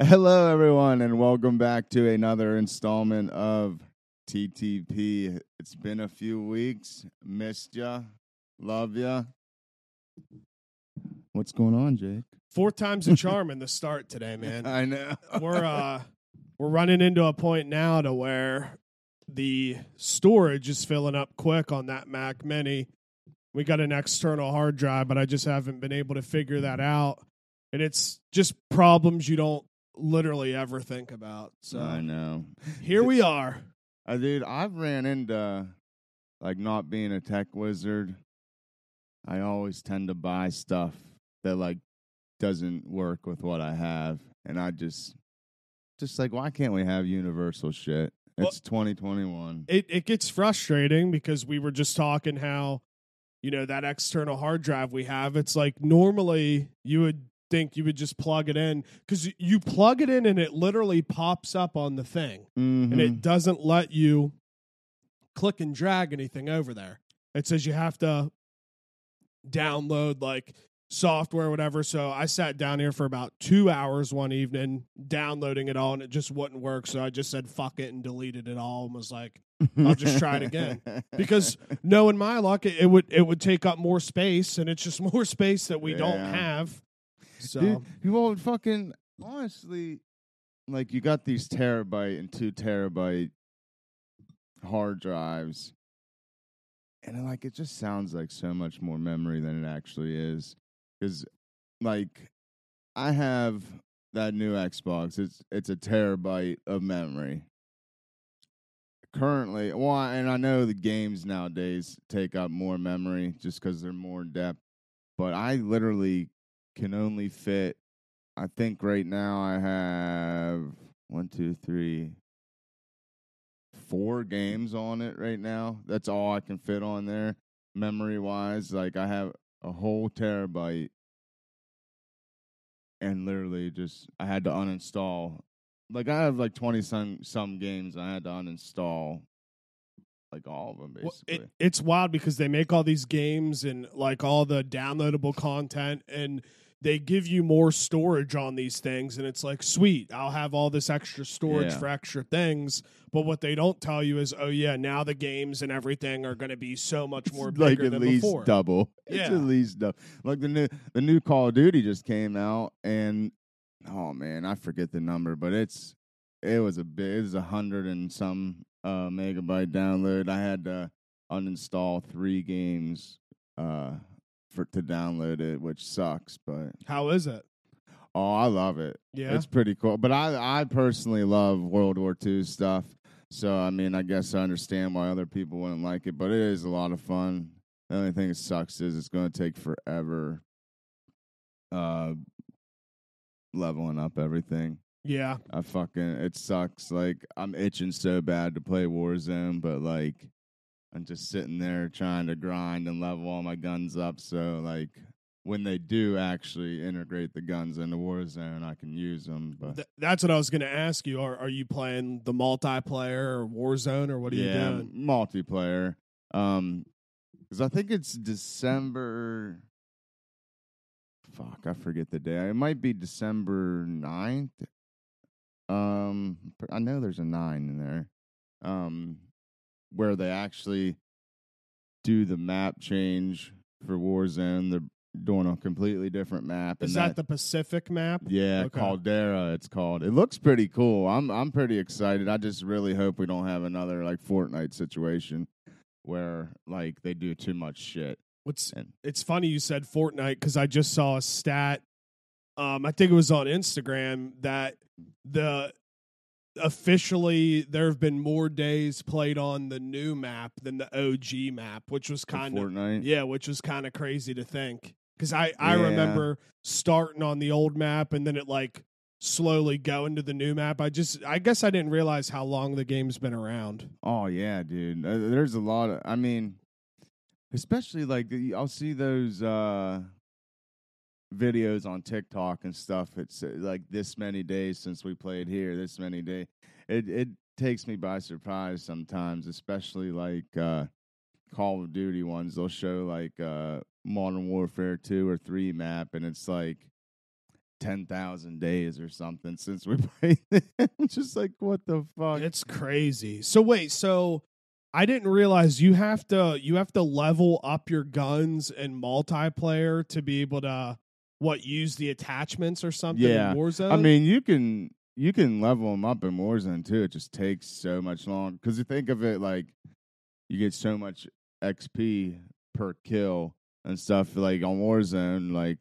Hello, everyone, and welcome back to another installment of TTP. It's been a few weeks. Missed ya. Love ya. What's going on, Jake? Four time's a charm in the start today, man. I know. We're uh we're running into a point now to where the storage is filling up quick on that Mac Mini. We got an external hard drive, but I just haven't been able to figure that out. And it's just problems you don't literally ever think about. So I know. here we are. Uh, dude, I've ran into like not being a tech wizard. I always tend to buy stuff that like doesn't work with what I have, and I just just like why can't we have universal shit? Well- It's 2021. It it gets frustrating because we were just talking how you know that external hard drive we have it's like normally you would think you would just plug it in cuz you plug it in and it literally pops up on the thing and Mhm. it doesn't let you click and drag anything over there. It says you have to download like software or whatever. So I sat down here for about two hours one evening downloading it all and it just wouldn't work. So I just said fuck it and deleted it all and was like, I'll just try it again. because knowing my luck, it, it would it would take up more space and it's just more space that we don't have. So Dude, you won't fucking honestly like you got these terabyte and two terabyte hard drives. And like it just sounds like so much more memory than it actually is. Cause like I have that new Xbox. It's it's a terabyte of memory. Currently, well, and I know the games nowadays take up more memory just because they're more depth. But I literally can only fit. I think right now I have one, two, three, four games on it right now. That's all I can fit on there, memory wise. Like I have a whole terabyte, and literally just I had to uninstall. Like I have like twenty some some games. I had to uninstall like all of them Well, basically. it, it's wild because they make all these games and like all the downloadable content and they give you more storage on these things and it's like sweet i'll have all this extra storage Yeah. for extra things but what they don't tell you is oh yeah now the games and everything are going to be so much more It's bigger like at than least before double. It's Yeah. at least double. Like the new the new Call of Duty just came out, and oh man, I forget the number, but it's it was a bit it was a hundred and some uh, megabyte download. I had to uninstall three games uh, for to download it, which sucks. But how is it oh, I love it. yeah It's pretty cool. But I I personally love World War II stuff. So I mean, I guess I understand why other people wouldn't like it, but it is a lot of fun. The only thing that sucks is it's going to take forever uh leveling up everything. yeah I fucking it sucks. Like I'm itching so bad to play Warzone, but like I'm just sitting there trying to grind and level all my guns up so like when they do actually integrate the guns into Warzone, I can use them. But Th- that's what i was going to ask you are, are you playing the multiplayer or warzone or what are you doing multiplayer. Um, because I think it's December. Fuck, I forget the day. It might be December 9th. Um, I know there's a nine in there. Um, where they actually do the map change for Warzone. They're doing a completely different map. is and that the pacific map yeah, Okay. Caldera. It's called. It looks pretty cool. I'm I'm pretty excited. I just really hope we don't have another like Fortnite situation where like they do too much shit. what's And it's funny you said Fortnite because I just saw a stat. Um, I think it was on Instagram that the officially there have been more days played on the new map than the OG map, which was kind of yeah, which was kind of crazy to think because I I Yeah. remember starting on the old map and then it like slowly going to the new map. I just I guess I didn't realize how long the game's been around. Oh yeah, dude. Uh, There's a lot of. I mean, especially like I'll see those uh videos on TikTok and stuff. It's uh, like this many days since we played here. This many days. It it takes me by surprise sometimes, especially like uh Call of Duty ones. They'll show like uh Modern Warfare two or three map, and it's like ten thousand days or something since we played. Just like, what the fuck? It's crazy. So wait, so I didn't realize you have to you have to level up your guns in multiplayer to be able to what use the attachments or something Yeah. in Warzone. I mean, you can you can level them up in Warzone too. It just takes so much long because you think of it like you get so much XP per kill and stuff. Like on Warzone, like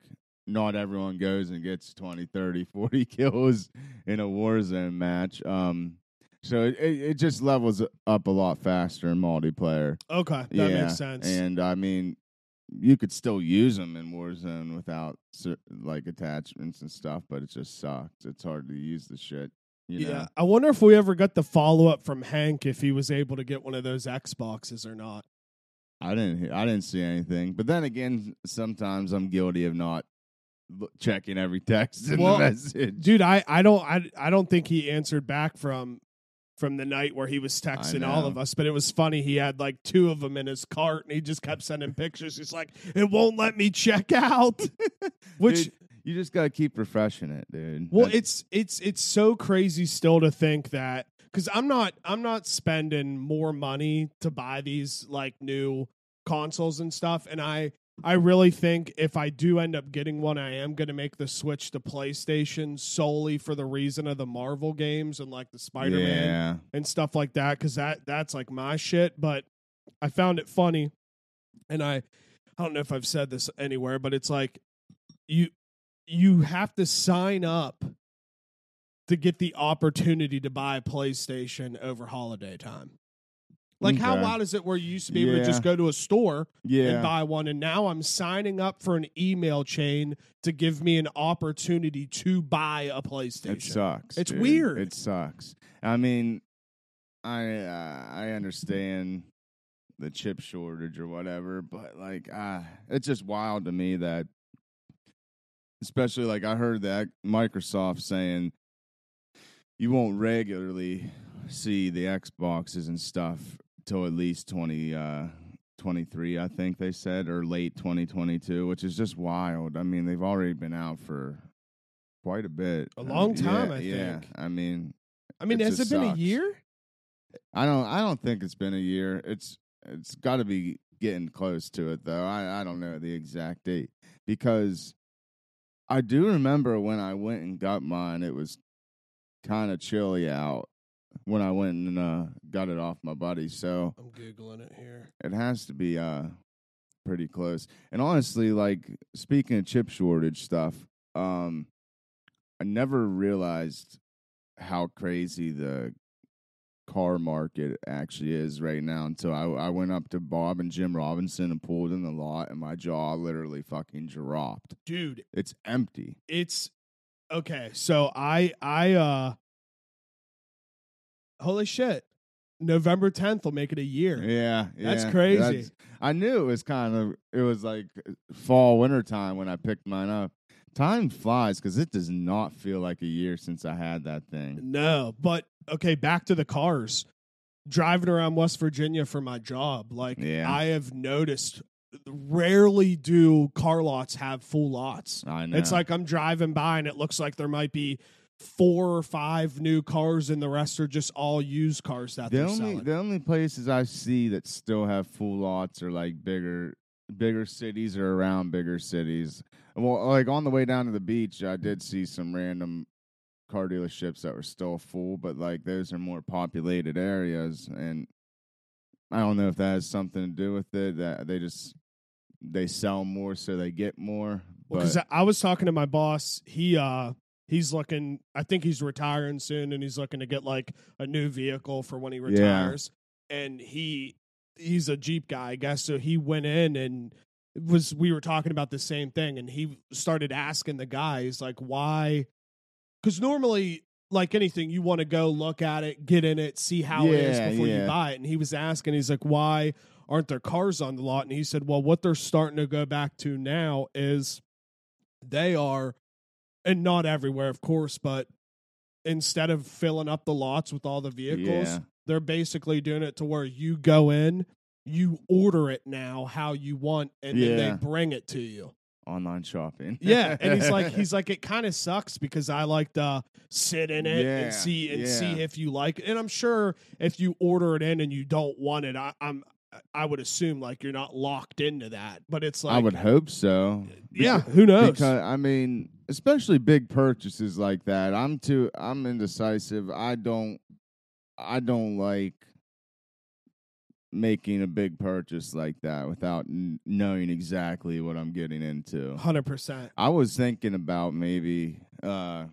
not everyone goes and gets 20, 30, 40 kills in a Warzone match. Um, so it, it, just levels up a lot faster in multiplayer. okay, that yeah, makes sense. And I mean, you could still use them in Warzone without like attachments and stuff, but it just sucks. It's hard to use the shit. You yeah, know? I wonder if we ever got the follow up from Hank if he was able to get one of those Xboxes or not. I didn't. I didn't see anything. But then again, sometimes I'm guilty of not checking every text in Well, the message. Dude, I, I don't I, I don't think he answered back from from the night where he was texting all of us, but it was funny. He had like two of them in his cart, and he just kept sending pictures. He's like, "It won't let me check out," which Dude, you just gotta keep refreshing it, dude. Well, That's- it's it's it's so crazy still to think that because I'm not I'm not spending more money to buy these like new consoles and stuff, and I I really think if I do end up getting one, I am going to make the switch to PlayStation solely for the reason of the Marvel games and like the Spider Man yeah. and stuff like that because that that's like my shit. But I found it funny, and I I don't know if I've said this anywhere, but it's like you you have to sign up to get the opportunity to buy a PlayStation over holiday time. Like how wild is it where you used to be able to just go to a store Yeah. and buy one and now I'm signing up for an email chain to give me an opportunity to buy a PlayStation. It sucks. It's dude. weird. It sucks. I mean, I uh, I understand the chip shortage or whatever, but like, ah, it's just wild to me that, especially like I heard that Microsoft saying you won't regularly see the Xboxes and stuff till at least twenty. Uh, 23 I think they said or late 2022 which is just wild. I mean they've already been out for quite a bit. A long mean, time, yeah, I yeah. think. I mean, I mean, It has it been a year? I don't. I don't think it's been a year. It's. It's got to be getting close to it though. I. I don't know the exact date because I do remember when I went and got mine. It was kind of chilly out when I went and uh, got it off my body. So I'm googling it here. it has to be uh pretty close. And honestly, like speaking of chip shortage stuff, um I never realized how crazy the car market actually is right now until I I went up to Bob and Jim Robinson and pulled in the lot and my jaw literally fucking dropped. Dude, It's empty. it's okay. So I I uh holy shit. November 10th will make it a year. Yeah, That's yeah. crazy. I knew it was kind of it was like uh, fall winter time when I picked mine up. Time flies because it does not feel like a year since I had that thing. No, but okay, back to the cars. Driving around West Virginia for my job, like Yeah. I have noticed rarely do car lots have full lots. I know. It's like I'm driving by and it looks like there might be four or five new cars and the rest are just all used cars that the they're only selling. the only places I see that still have full lots are like bigger bigger cities or around bigger cities. Well, like on the way down to the beach, I did see some random car dealerships that were still full, but like those are more populated areas, and I don't know if that has something to do with it. That they just they sell more, so they get more. Because I was talking to my boss. He uh he's looking. I think he's retiring soon, and he's looking to get like a new vehicle for when he retires. And he he's a Jeep guy, I guess. So he went in and was we were talking about the same thing, and he started asking the guys like why, because normally. Like anything, you want to go look at it, get in it, see how it is Yeah, before you buy it. And he was asking, he's like, "Why aren't there cars on the lot?" And he said, "Well, what they're starting to go back to now is they are and not everywhere of course but instead of filling up the lots with all the vehicles Yeah. they're basically doing it to where you go in you order it now how you want and then they bring it to you online shopping. Yeah, and he's like, he's like, it kind of sucks because I like to sit in it Yeah, and see and yeah. see if you like it. And I'm sure if you order it in and you don't want it, I, I'm I would assume like you're not locked into that. But it's like, I would hope so. yeah, who knows? Because I mean, especially big purchases like that. I'm too. I'm indecisive. I don't. I don't like making a big purchase like that without n- knowing exactly what I'm getting into. Hundred percent. I was thinking about maybe uh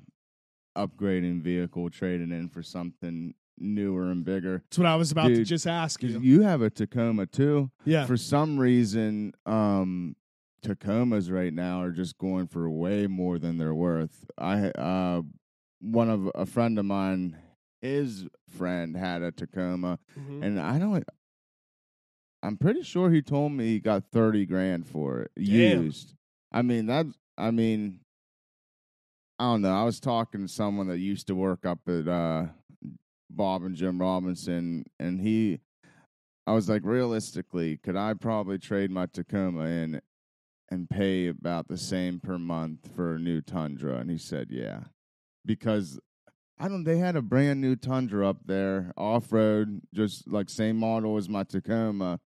upgrading vehicle, trading in for something newer and bigger. That's what I was about to just ask you. you have a Tacoma too. Yeah, For some reason, um, Tacomas right now are just going for way more than they're worth. I uh, one of a friend of mine, his friend had a Tacoma, Mhm. and I don't. I'm pretty sure he told me he got thirty grand for it Damn. used. I mean that. I mean, I don't know. I was talking to someone that used to work up at uh, Bob and Jim Robinson, and he. I was like, realistically, could I probably trade my Tacoma in and pay about the same per month for a new Tundra? And he said, yeah, because I don't. They had a brand new Tundra up there, off road, just like same model as my Tacoma,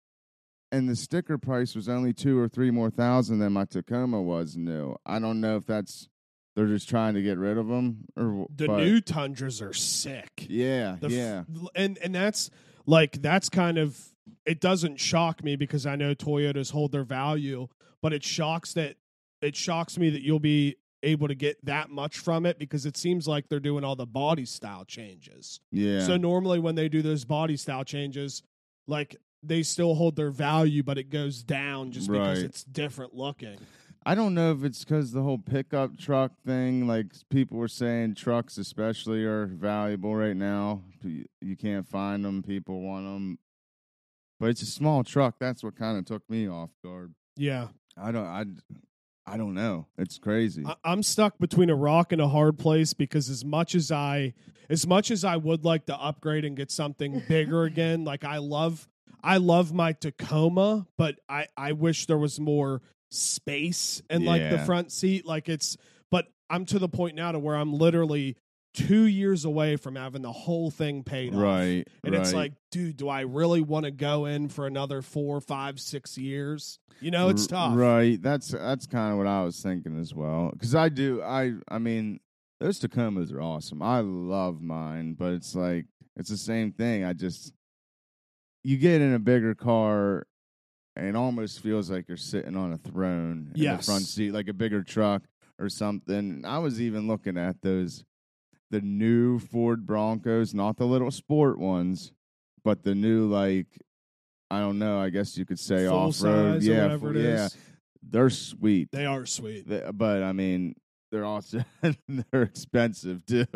and the sticker price was only two or three more thousand than my Tacoma was new. I don't know if that's they're just trying to get rid of them or the but- new Tundras are sick. Yeah, The f- yeah, and and that's like that's kind of it doesn't shock me because I know Toyotas hold their value, but it shocks that it shocks me that you'll be able to get that much from it because it seems like they're doing all the body style changes. yeah. So normally when they do those body style changes, like they still hold their value, but it goes down just because it's different looking. I don't know if it's because the whole pickup truck thing, like people were saying, trucks especially are valuable right now. You can't find them, people want them, but it's a small truck. That's what kind of took me off guard. Yeah. I don't, I, I don't know. It's crazy. I- I'm stuck between a rock and a hard place because as much as I as much as I would like to upgrade and get something bigger again, like I love I love my Tacoma, but I I wish there was more space in like the front seat like it's but I'm to the point now to where I'm literally 2 years away from having the whole thing paid off. right, And it's like, dude, do I really want to go in for another four, five, six years? You know, it's tough. Right. That's that's kind of what I was thinking as well. Because I do. I I mean, those Tacomas are awesome. I love mine, but it's like it's the same thing. I just you get in a bigger car, and it almost feels like you're sitting on a throne in the front seat, like a bigger truck or something. I was even looking at those the new Ford Broncos, not the little sport ones, but the new like. I don't know. I guess you could say off road. Yeah, whatever full- yeah. They're sweet, They are sweet. They- but I mean, they're also they're expensive too.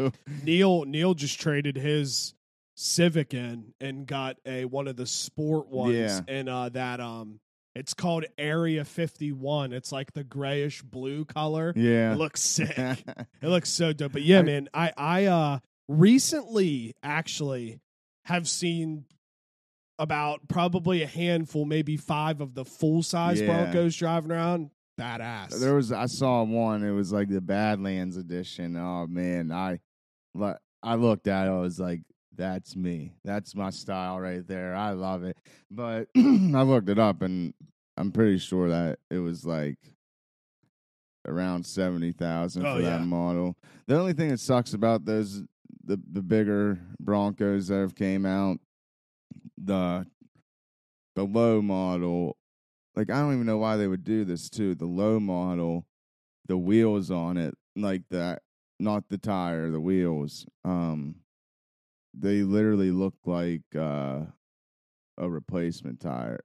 Neil Neil just traded his Civic in and got a one of the sport ones Yeah. and uh that um it's called Area 51. It's like the grayish blue color. Yeah, It looks sick. it looks so dope. But yeah, I- man, I I uh recently actually have seen about probably a handful, maybe five of the full size Yeah. Broncos driving around. Badass. there was I saw one. It was like the Badlands edition. Oh man, I I looked at it. I was like, that's me. That's my style right there. I love it. But I looked it up, and I'm pretty sure that it was like around seventy thousand Oh, for yeah. that model. The only thing that sucks about those the the bigger Broncos that have came out, the the low model, like I don't even know why they would do this too. The low model, the wheels on it, like that, not the tire, the wheels. Um, they literally look like uh, a replacement tire.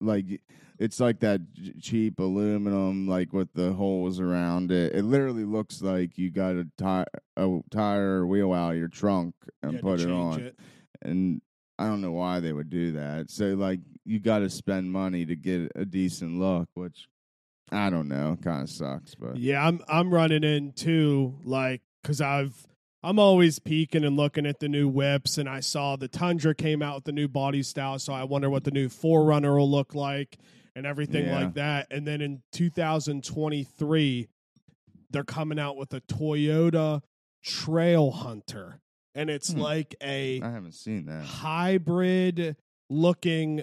Like it's like that cheap aluminum, like with the holes around it. It literally looks like you got a tire, a tire wheel out of your trunk and You put it on. it. And I don't know why they would do that. So like you got to spend money to get a decent look, which I don't know, kind of sucks. But Yeah, I'm I'm running into like because I've I'm always peeking and looking at the new whips, and I saw the Tundra came out with the new body style, so I wonder what the new 4Runner will look like. and everything Yeah. like that. And then in 2023, they're coming out with a Toyota Trail Hunter, and it's Hmm. like a I haven't seen that. hybrid looking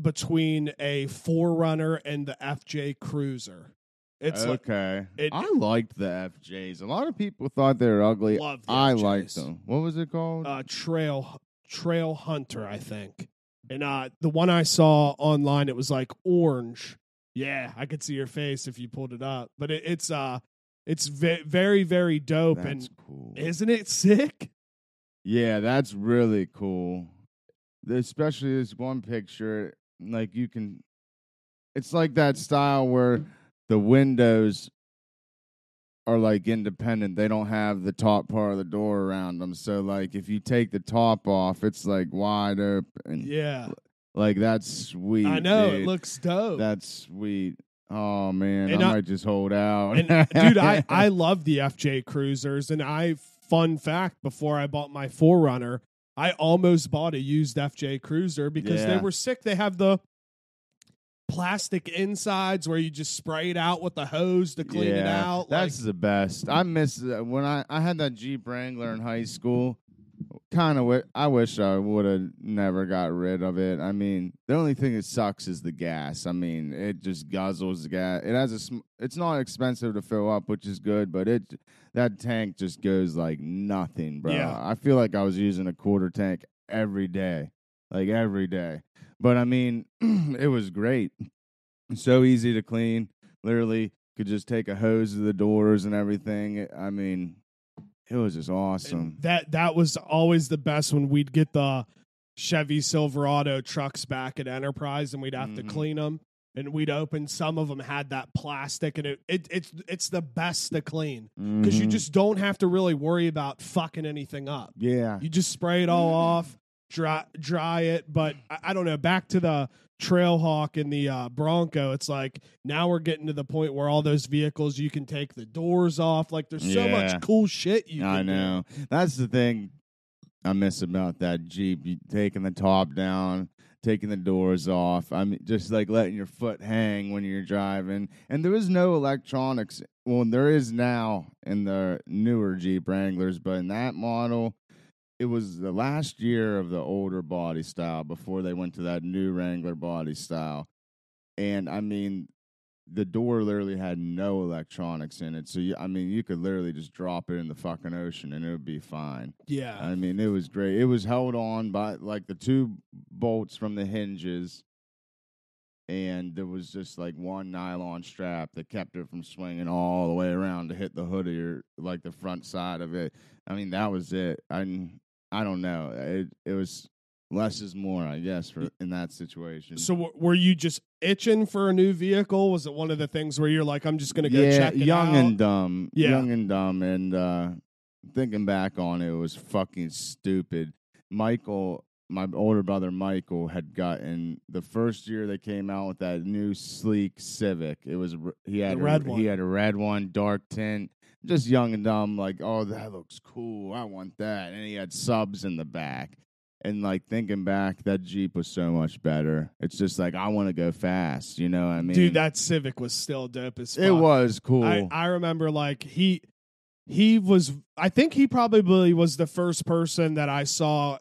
between a 4Runner and the FJ Cruiser. It's like okay. it- I liked the FJs. A lot of people thought they were ugly. the I FJs. liked them. What was it called? uh, Trail Trail Hunter, I think. And uh, the one I saw online, it was like orange. Yeah, I could see your face if you pulled it up. But it, it's uh, it's ve- very very dope, That's and cool. isn't it sick? Yeah, that's really cool. Especially this one picture, like you can. It's like that style where the windows are like independent. They don't have the top part of the door around them. So like if you take the top off, it's like wide open. Yeah, Like that's sweet. I know dude. it looks dope. That's sweet. Oh man, And I I- might just hold out. and dude, I I love the FJ Cruisers, and I fun fact before I bought my 4Runner, I almost bought a used FJ Cruiser because they were sick. They have the plastic insides where you just spray it out with the hose to clean it out. That's like, the best. I miss uh, when I I had that Jeep Wrangler in high school. Kind of, w- I wish I would have never got rid of it. I mean, the only thing that sucks is the gas. I mean, it just guzzles the gas. It has a. Sm- it's not expensive to fill up, which is good, but it that tank just goes like nothing, bro. Yeah. I feel like I was using a quarter tank every day, like every day. But I mean, it was great. So easy to clean. Literally, could just take a hose to the doors and everything. I mean, it was just awesome. that that was always the best when we'd get the Chevy Silverado trucks back at Enterprise and we'd have to Mhm. clean them and we'd open some of them had that plastic and it, it it's it's the best to clean because you Mhm. just don't have to really worry about fucking anything up. yeah, You just spray it all off, dry dry it. But I, I don't know. Back to the Trailhawk and the uh, Bronco. It's like now we're getting to the point where all those vehicles you can take the doors off. Like there's so Yeah. much cool shit you. I can do. know. That's the thing I miss about that Jeep. You taking the top down, taking the doors off. I mean, just like letting your foot hang when you're driving. And there is no electronics. Well, there is now in the newer Jeep Wranglers, but in that model, it was the last year of the older body style before they went to that new Wrangler body style. And I mean, the door literally had no electronics in it. So, you, I mean, you could literally just drop it in the fucking ocean and it would be fine. Yeah. I mean, it was great. It was held on by like the two bolts from the hinges. And there was just like one nylon strap that kept it from swinging all the way around to hit the hood of your, like the front side of it. I mean, that was it. I, I don't know. It, it was less is more, I guess, for in that situation. So w- were you just itching for a new vehicle? Was it one of the things where you're like, I'm just gonna go yeah, check it young out? and dumb. Yeah. Young and dumb. And uh, thinking back on it, it was fucking stupid. Michael, my older brother Michael, had gotten the first year they came out with that new sleek Civic. It was he had The a, red one. He had a red one, dark tint. Just young and dumb, like, oh, that looks cool. I want that. And he had subs in the back. And like thinking back, that Jeep was so much better. It's just like I want to go fast, you know. what I mean, Dude, that Civic was still dope as fuck. it was cool. I, I remember like he he was I think he probably was the first person that I saw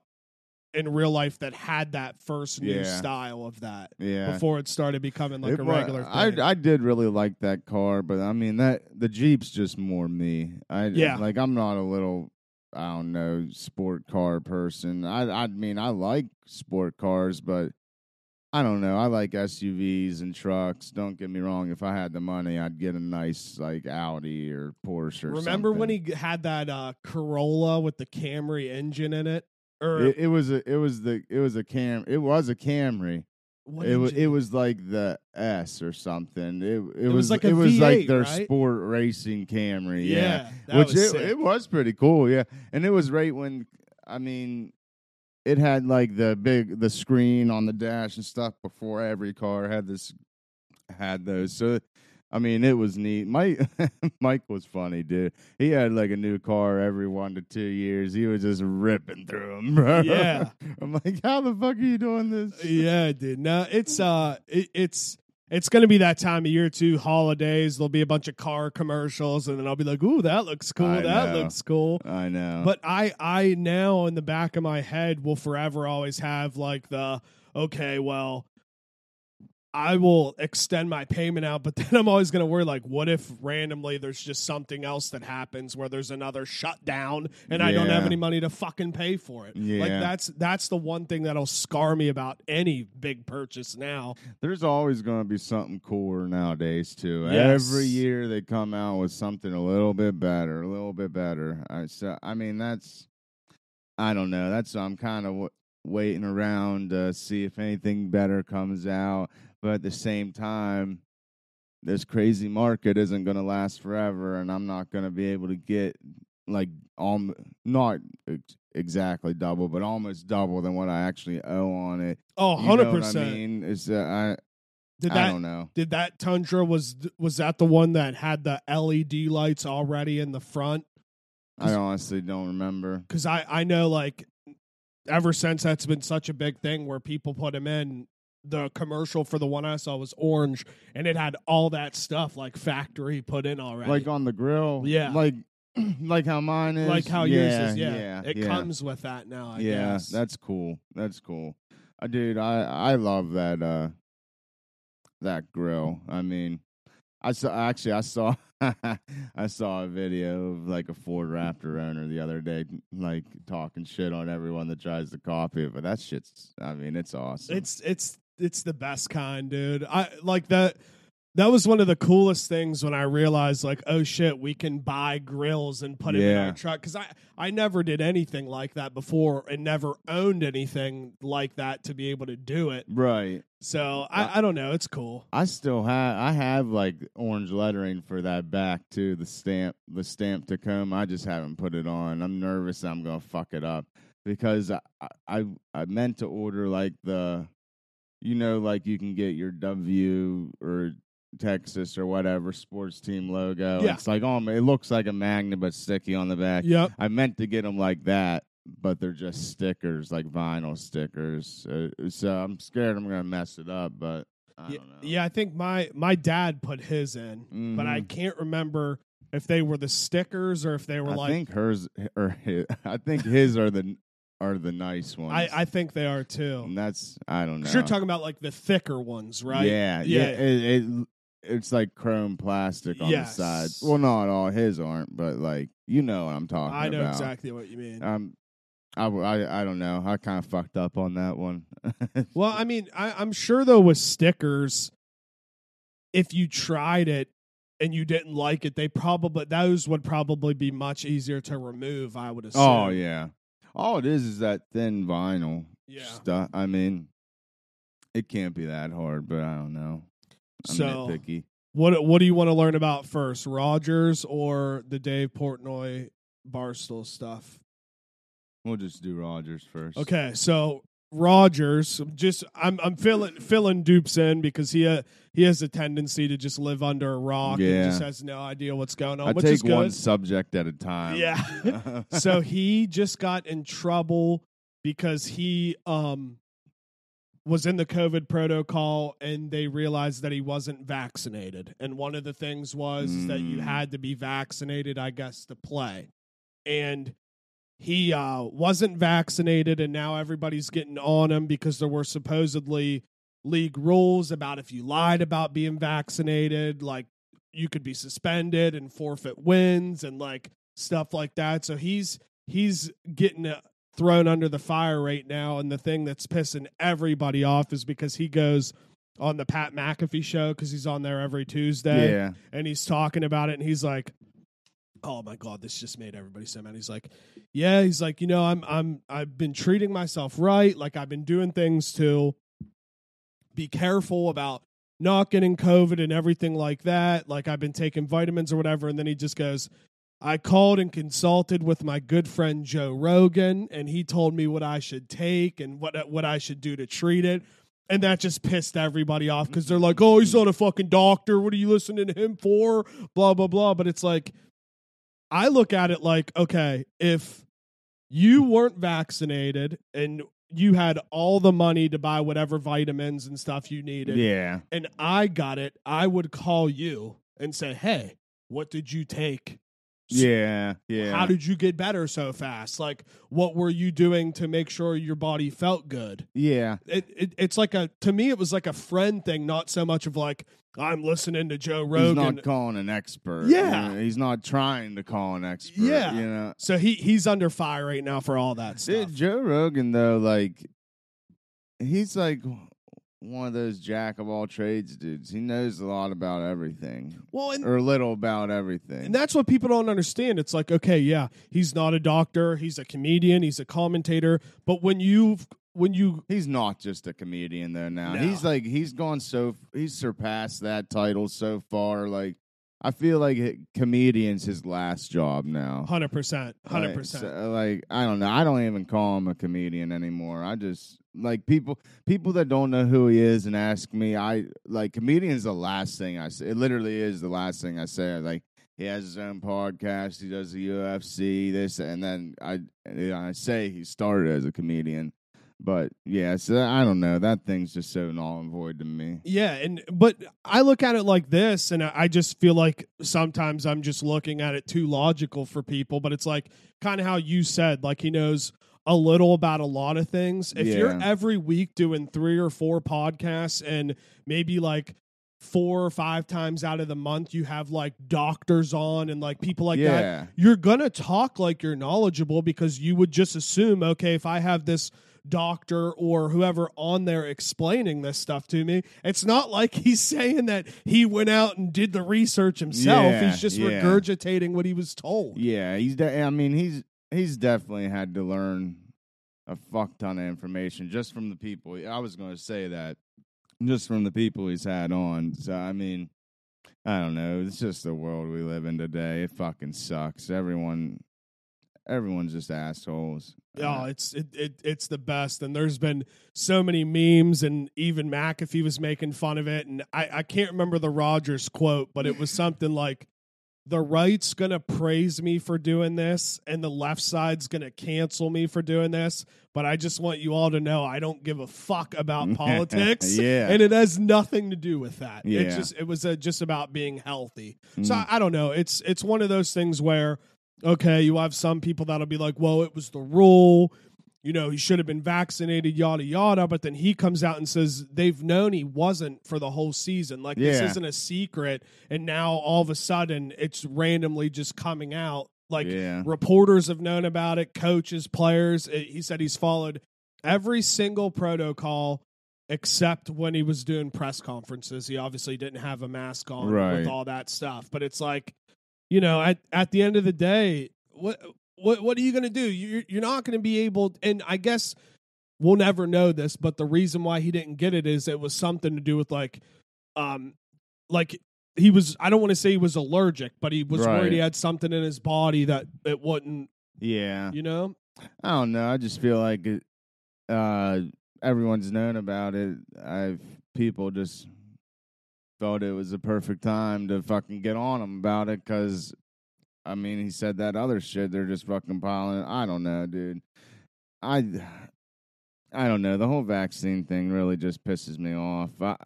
in real life that had that first new Yeah. style of that yeah, before it started becoming like It a regular I thing. I did really like that car, but I mean that the Jeep's just more me. I Yeah. like I'm not a little I don't know sport car person. I I mean I like sport cars, but I don't know. I like SUVs and trucks. Don't get me wrong. If I had the money, I'd get a nice like Audi or Porsche. Or Remember when he had that uh, Corolla with the Camry engine in it? Or It, it was a it was the it was a cam it was a Camry. what it was it was like the S or something. It it, was was like it was like V8, their right? sport racing Camry. Yeah, yeah, which was it, it was pretty cool. Yeah, and it was right when I mean, it had like the big the screen on the dash and stuff before every car had this had those. So. I mean, it was neat. Mike, Mike was funny, dude. He had like a new car every one to two years. He was just ripping through them, bro. Yeah. I'm like, how the fuck are you doing this? yeah, dude. No, it's uh, it, it's it's going to be that time of year too. Holidays, there'll be a bunch of car commercials, and then I'll be like, "Ooh, that looks cool. I that know. looks cool." I know. But I, I now in the back of my head will forever always have like the okay, well, I will extend my payment out, but then I'm always going to worry like, what if randomly there's just something else that happens where there's another shutdown and I don't have any money to fucking pay for it. Yeah. Like that's that's the one thing that'll scar me about any big purchase now. There's always going to be something cooler nowadays too. Yes. Every year they come out with something a little bit better, a little bit better. I so I mean that's I don't know. That's I'm kind of w- waiting around to see if anything better comes out, but at the same time this crazy market isn't going to last forever and I'm not going to be able to get like um not ex- exactly double, but almost double than what I actually owe on it. Oh, You 100%. what I mean, it's uh, I Did I don't know. did that Tundra was was that the one that had the LED lights already in the front? I honestly don't remember. because I I know like ever since that's been such a big thing where people put them in. The commercial for the one I saw was orange, and it had all that stuff like factory put in already. Like on the grill, Yeah. Like, like how mine is, like how yeah, yours is. Yeah, yeah, it yeah. comes with that now. I yeah, guess. that's cool. That's cool. Uh, dude, I I love that uh that grill. I mean, I saw actually I saw I saw a video of like a Ford Raptor owner the other day, like talking shit on everyone that tries to copy it. But that shit's, I mean, it's awesome. It's it's it's the best kind, dude. I like that. That was one of the coolest things when I realized, like, oh shit, we can buy grills and put it in Yeah. our truck. Because I I never did anything like that before, and never owned anything like that to be able to do it. right. So I, I don't know. It's cool. I still have I have like orange lettering for that back too, the stamp the stamp Tacoma. I just haven't put it on. I'm nervous I'm gonna fuck it up because I I, I meant to order like the you know like you can get your W or Texas or whatever sports team logo. Yeah. It's like oh it looks like a magnet but sticky on the back. Yep. I meant to get them like that, but they're just stickers, like vinyl stickers. Uh, so I'm scared I'm gonna mess it up, but I Yeah, don't know. yeah, I think my my dad put his in, but I Mhm. can't remember if they were the stickers or if they were I like. think hers or his, I think his are the are the nice ones. I, I think they are too. and that's I don't know. 'Cause you're talking about like the thicker ones, right? Yeah, Yeah. It, it it's like chrome plastic on Yes. the sides. Well, not all his aren't, but like you know what I'm talking I know about. exactly what you mean. Um, I, w- I I don't know. I kind of fucked up on that one. Well, I mean, I, I'm sure though with stickers, if you tried it and you didn't like it, they probably those would probably be much easier to remove. I would assume. oh yeah. All it is is that thin vinyl yeah. stuff. I mean, it can't be that hard, but I don't know. I'm So- nitpicky. What What do you want to learn about first, Rodgers or the Dave Portnoy Barstool stuff? We'll just do Rodgers first. Okay, so Rodgers, just I'm I'm filling filling dupes in because he uh, he has a tendency to just live under a rock and just has no idea what's going on, I which is take good. one subject at a time. Yeah. so he just got in trouble because he um was in the COVID protocol and they realized that he wasn't vaccinated. And one of the things was is that you Mm. had to be vaccinated, I guess, to play. And he uh, wasn't vaccinated, and now everybody's getting on him because there were supposedly league rules about if you lied about being vaccinated, like you could be suspended and forfeit wins and like stuff like that. So he's he's getting uh, thrown under the fire right now. And the thing that's pissing everybody off is because he goes on the Pat McAfee show because he's on there every Tuesday yeah. and he's talking about it and he's like oh my god this just made everybody so mad he's like yeah he's like you know i'm i'm i've been treating myself right like i've been doing things to be careful about not getting covid and everything like that like i've been taking vitamins or whatever and then he just goes I called and consulted with my good friend Joe Rogan, and he told me what I should take and what what I should do to treat it. And that just pissed everybody off because they're like, "Oh, he's not a fucking doctor. What are you listening to him for?" Blah blah blah. But it's like, I look at it like, okay, if you weren't vaccinated and you had all the money to buy whatever vitamins and stuff you needed, yeah, and I got it, I would call you and say, "Hey, what did you take? Yeah, yeah. How did you get better so fast? Like, what were you doing to make sure your body felt good?" yeah, It, it it's like a to me, it was like a friend thing, not so much of like I'm listening to Joe Rogan. he's not calling an expert. Yeah. you know, he's not trying to call an expert. Yeah. you know. so he he's under fire right now for all that stuff. Dude, Joe Rogan though, like he's like one of those jack of all trades dudes. He knows a lot about everything, well, and or little about everything. And that's what people don't understand. It's like, okay, yeah, he's not a doctor, he's a comedian, he's a commentator, but when you when you he's not just a comedian though. Now No. he's like he's gone so he's surpassed that title so far. Like I feel like it- comedian's his last job now. 100%, 100%. Like, so, like I don't know. I don't even call him a comedian anymore. I just like people people that don't know who he is and ask me. I like comedian's the last thing I say. It literally is the last thing I say. Like he has his own podcast. He does the UFC. This and then I you know, I say he started as a comedian. But yeah, so I don't know. That thing's just so null and void to me. Yeah, and but I look at it like this, and I I just feel like sometimes I'm just looking at it too logical for people. But it's like kind of how you said, like he knows a little about a lot of things. If you're every week doing three or four podcasts, and maybe like four or five times out of the month you have like doctors on and like people like that, you're gonna talk like you're knowledgeable because you would just assume, okay, if I have this doctor or whoever on there explaining this stuff to me, it's not like he's saying that he went out and did the research himself. Yeah, he's just yeah. regurgitating what he was told. Yeah, he's. I mean, he's he's definitely had to learn a fuck ton of information just from the people. I was going to say that just from the people he's had on. So I mean, I don't know. It's just the world we live in today. It fucking sucks. Everyone, everyone's just assholes. Oh, it's it, it it's the best, and there's been so many memes, and even McAfee was making fun of it, and I I can't remember the Rodgers quote, but it was something like, "The right's gonna praise me for doing this, and the left side's gonna cancel me for doing this." But I just want you all to know I don't give a fuck about politics, Yeah. and it has nothing to do with that. It's Yeah. just it was uh, just about being healthy. So Mm. I, I don't know. It's it's one of those things where okay, you have some people that'll be like, well, it was the rule. You know, he should have been vaccinated, yada yada. But then he comes out and says they've known he wasn't for the whole season. Like this isn't a secret, and now all of a sudden it's randomly just coming out. Like yeah, reporters have known about it, coaches, players. It- he said he's followed every single protocol except when he was doing press conferences. He obviously didn't have a mask on Right. with all that stuff. But it's like, you know, at at the end of the day, what what what are you going to do? You're you're not going to be able. And I guess we'll never know this, but the reason why he didn't get it is it was something to do with like, um, like he was. I don't want to say he was allergic, but he was worried he had something in his body that it wouldn't. yeah. You know. I don't know. I just feel like it, uh, everyone's known about it. I've people just thought it was the perfect time to fucking get on him about it because, I mean, he said that other shit. They're just fucking piling. I don't know, dude. I, I don't know. The whole vaccine thing really just pisses me off. I,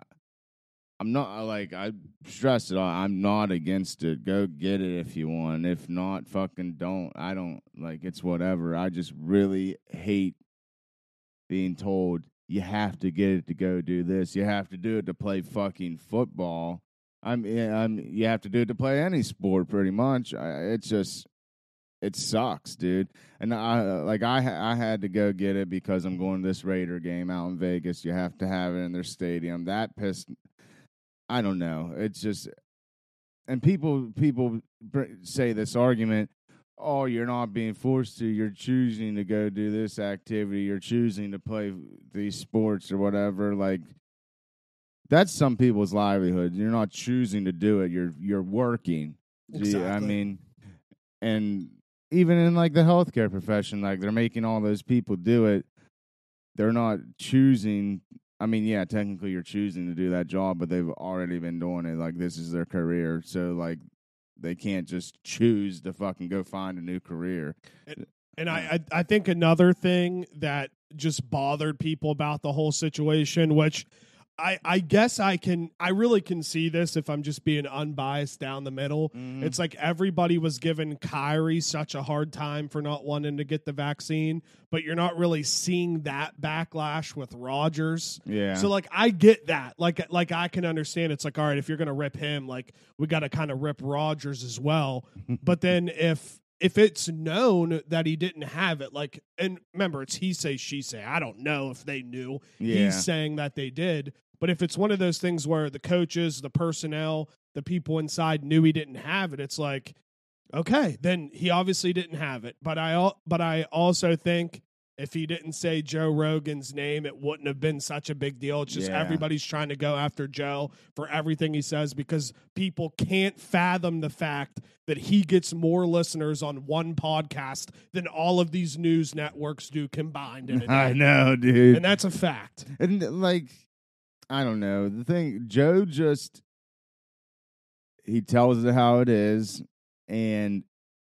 I'm not like I stress it. all. I'm not against it. Go get it if you want. If not, fucking don't. I don't like it's whatever. I just really hate being told you have to get it to go do this. You have to do it to play fucking football. I'm, I'm. You have to do it to play any sport, pretty much. I, it's just, it sucks, dude. And I like I I had to go get it because I'm going to this Raider game out in Vegas. You have to have it in their stadium. That pissed. I don't know. It's just, and people people say this argument. Oh, you're not being forced to. You're choosing to go do this activity. You're choosing to play these sports or whatever. Like that's some people's livelihood. You're not choosing to do it. You're you're working. Gee, I mean, and even in like the healthcare profession, like they're making all those people do it. They're not choosing. I mean, yeah, technically you're choosing to do that job, but they've already been doing it. Like this is their career, so like they can't just choose to fucking go find a new career. And I, I I think another thing that just bothered people about the whole situation, which I I guess I can I really can see this if I'm just being unbiased down the middle. Mhm. It's like everybody was giving Kyrie such a hard time for not wanting to get the vaccine, but you're not really seeing that backlash with Rodgers. yeah. So like I get that. Like like I can understand it's like all right, if you're going to rip him, like we got to kind of rip Rodgers as well. but then if if it's known that he didn't have it, like and remember it's he say she say. I don't know if they knew. yeah. He's saying that they did. But if it's one of those things where the coaches, the personnel, the people inside knew he didn't have it, it's like, okay, then he obviously didn't have it. But I but I also think if he didn't say Joe Rogan's name, it wouldn't have been such a big deal. It's just Yeah. everybody's trying to go after Joe for everything he says because people can't fathom the fact that he gets more listeners on one podcast than all of these news networks do combined in a day. I know, dude. And that's a fact. And like, I don't know. The thing, Joe just he tells it how it is, and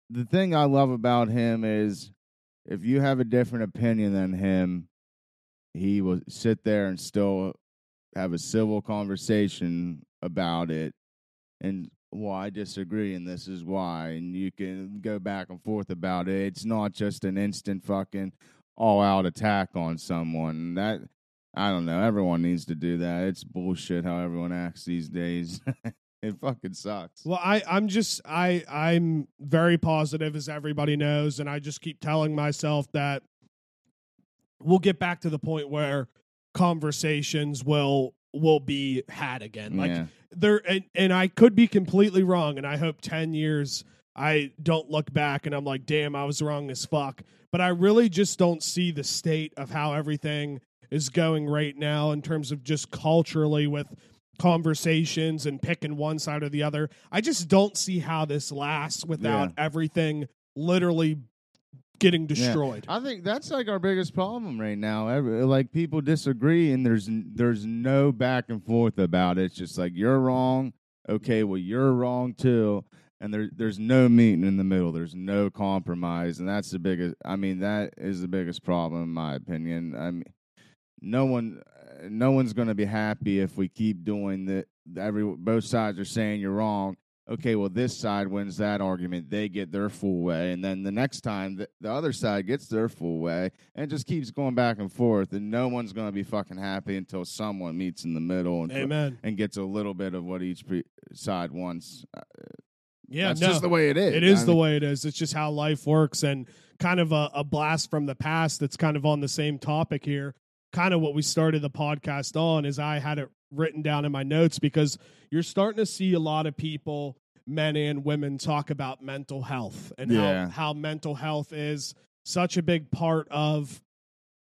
the thing I love about him is if you have a different opinion than him, he will sit there and still have a civil conversation about it. And well, I disagree, and this is why. And you can go back and forth about it. It's not just an instant fucking all out attack on someone. That I don't know. Everyone needs to do that. It's bullshit how everyone acts these days. it fucking sucks. Well, I, I'm just I I'm very positive as everybody knows, and I just keep telling myself that we'll get back to the point where conversations will will be had again. Like yeah. there and, and I could be completely wrong, and I hope ten years I don't look back and I'm like, damn, I was wrong as fuck. But I really just don't see the state of how everything is going right now in terms of just culturally with conversations and picking one side or the other. I just don't see how this lasts without everything literally getting destroyed. I think that's like our biggest problem right now. Every, like people disagree, and there's there's no back and forth about it. It's just like you're wrong. Okay, well you're wrong too, and there there's no meeting in the middle. There's no compromise, and that's the biggest. I mean, that is the biggest problem in my opinion. I mean, no one no one's going to be happy if we keep doing that. Every both sides are saying you're wrong. Okay, well, this side wins that argument. They get their full way, and then the next time the, the other side gets their full way, and just keeps going back and forth. And no one's going to be fucking happy until someone meets in the middle and Amen. and gets a little bit of what each pre- side wants. Uh, Yeah, That's no. just the way it is. It is I the mean, way it is. It's just how life works, and kind of a, a blast from the past. That's kind of on the same topic here. Kind of what we started the podcast on is I had it written down in my notes because you're starting to see a lot of people, men and women, talk about mental health and Yeah. how how mental health is such a big part of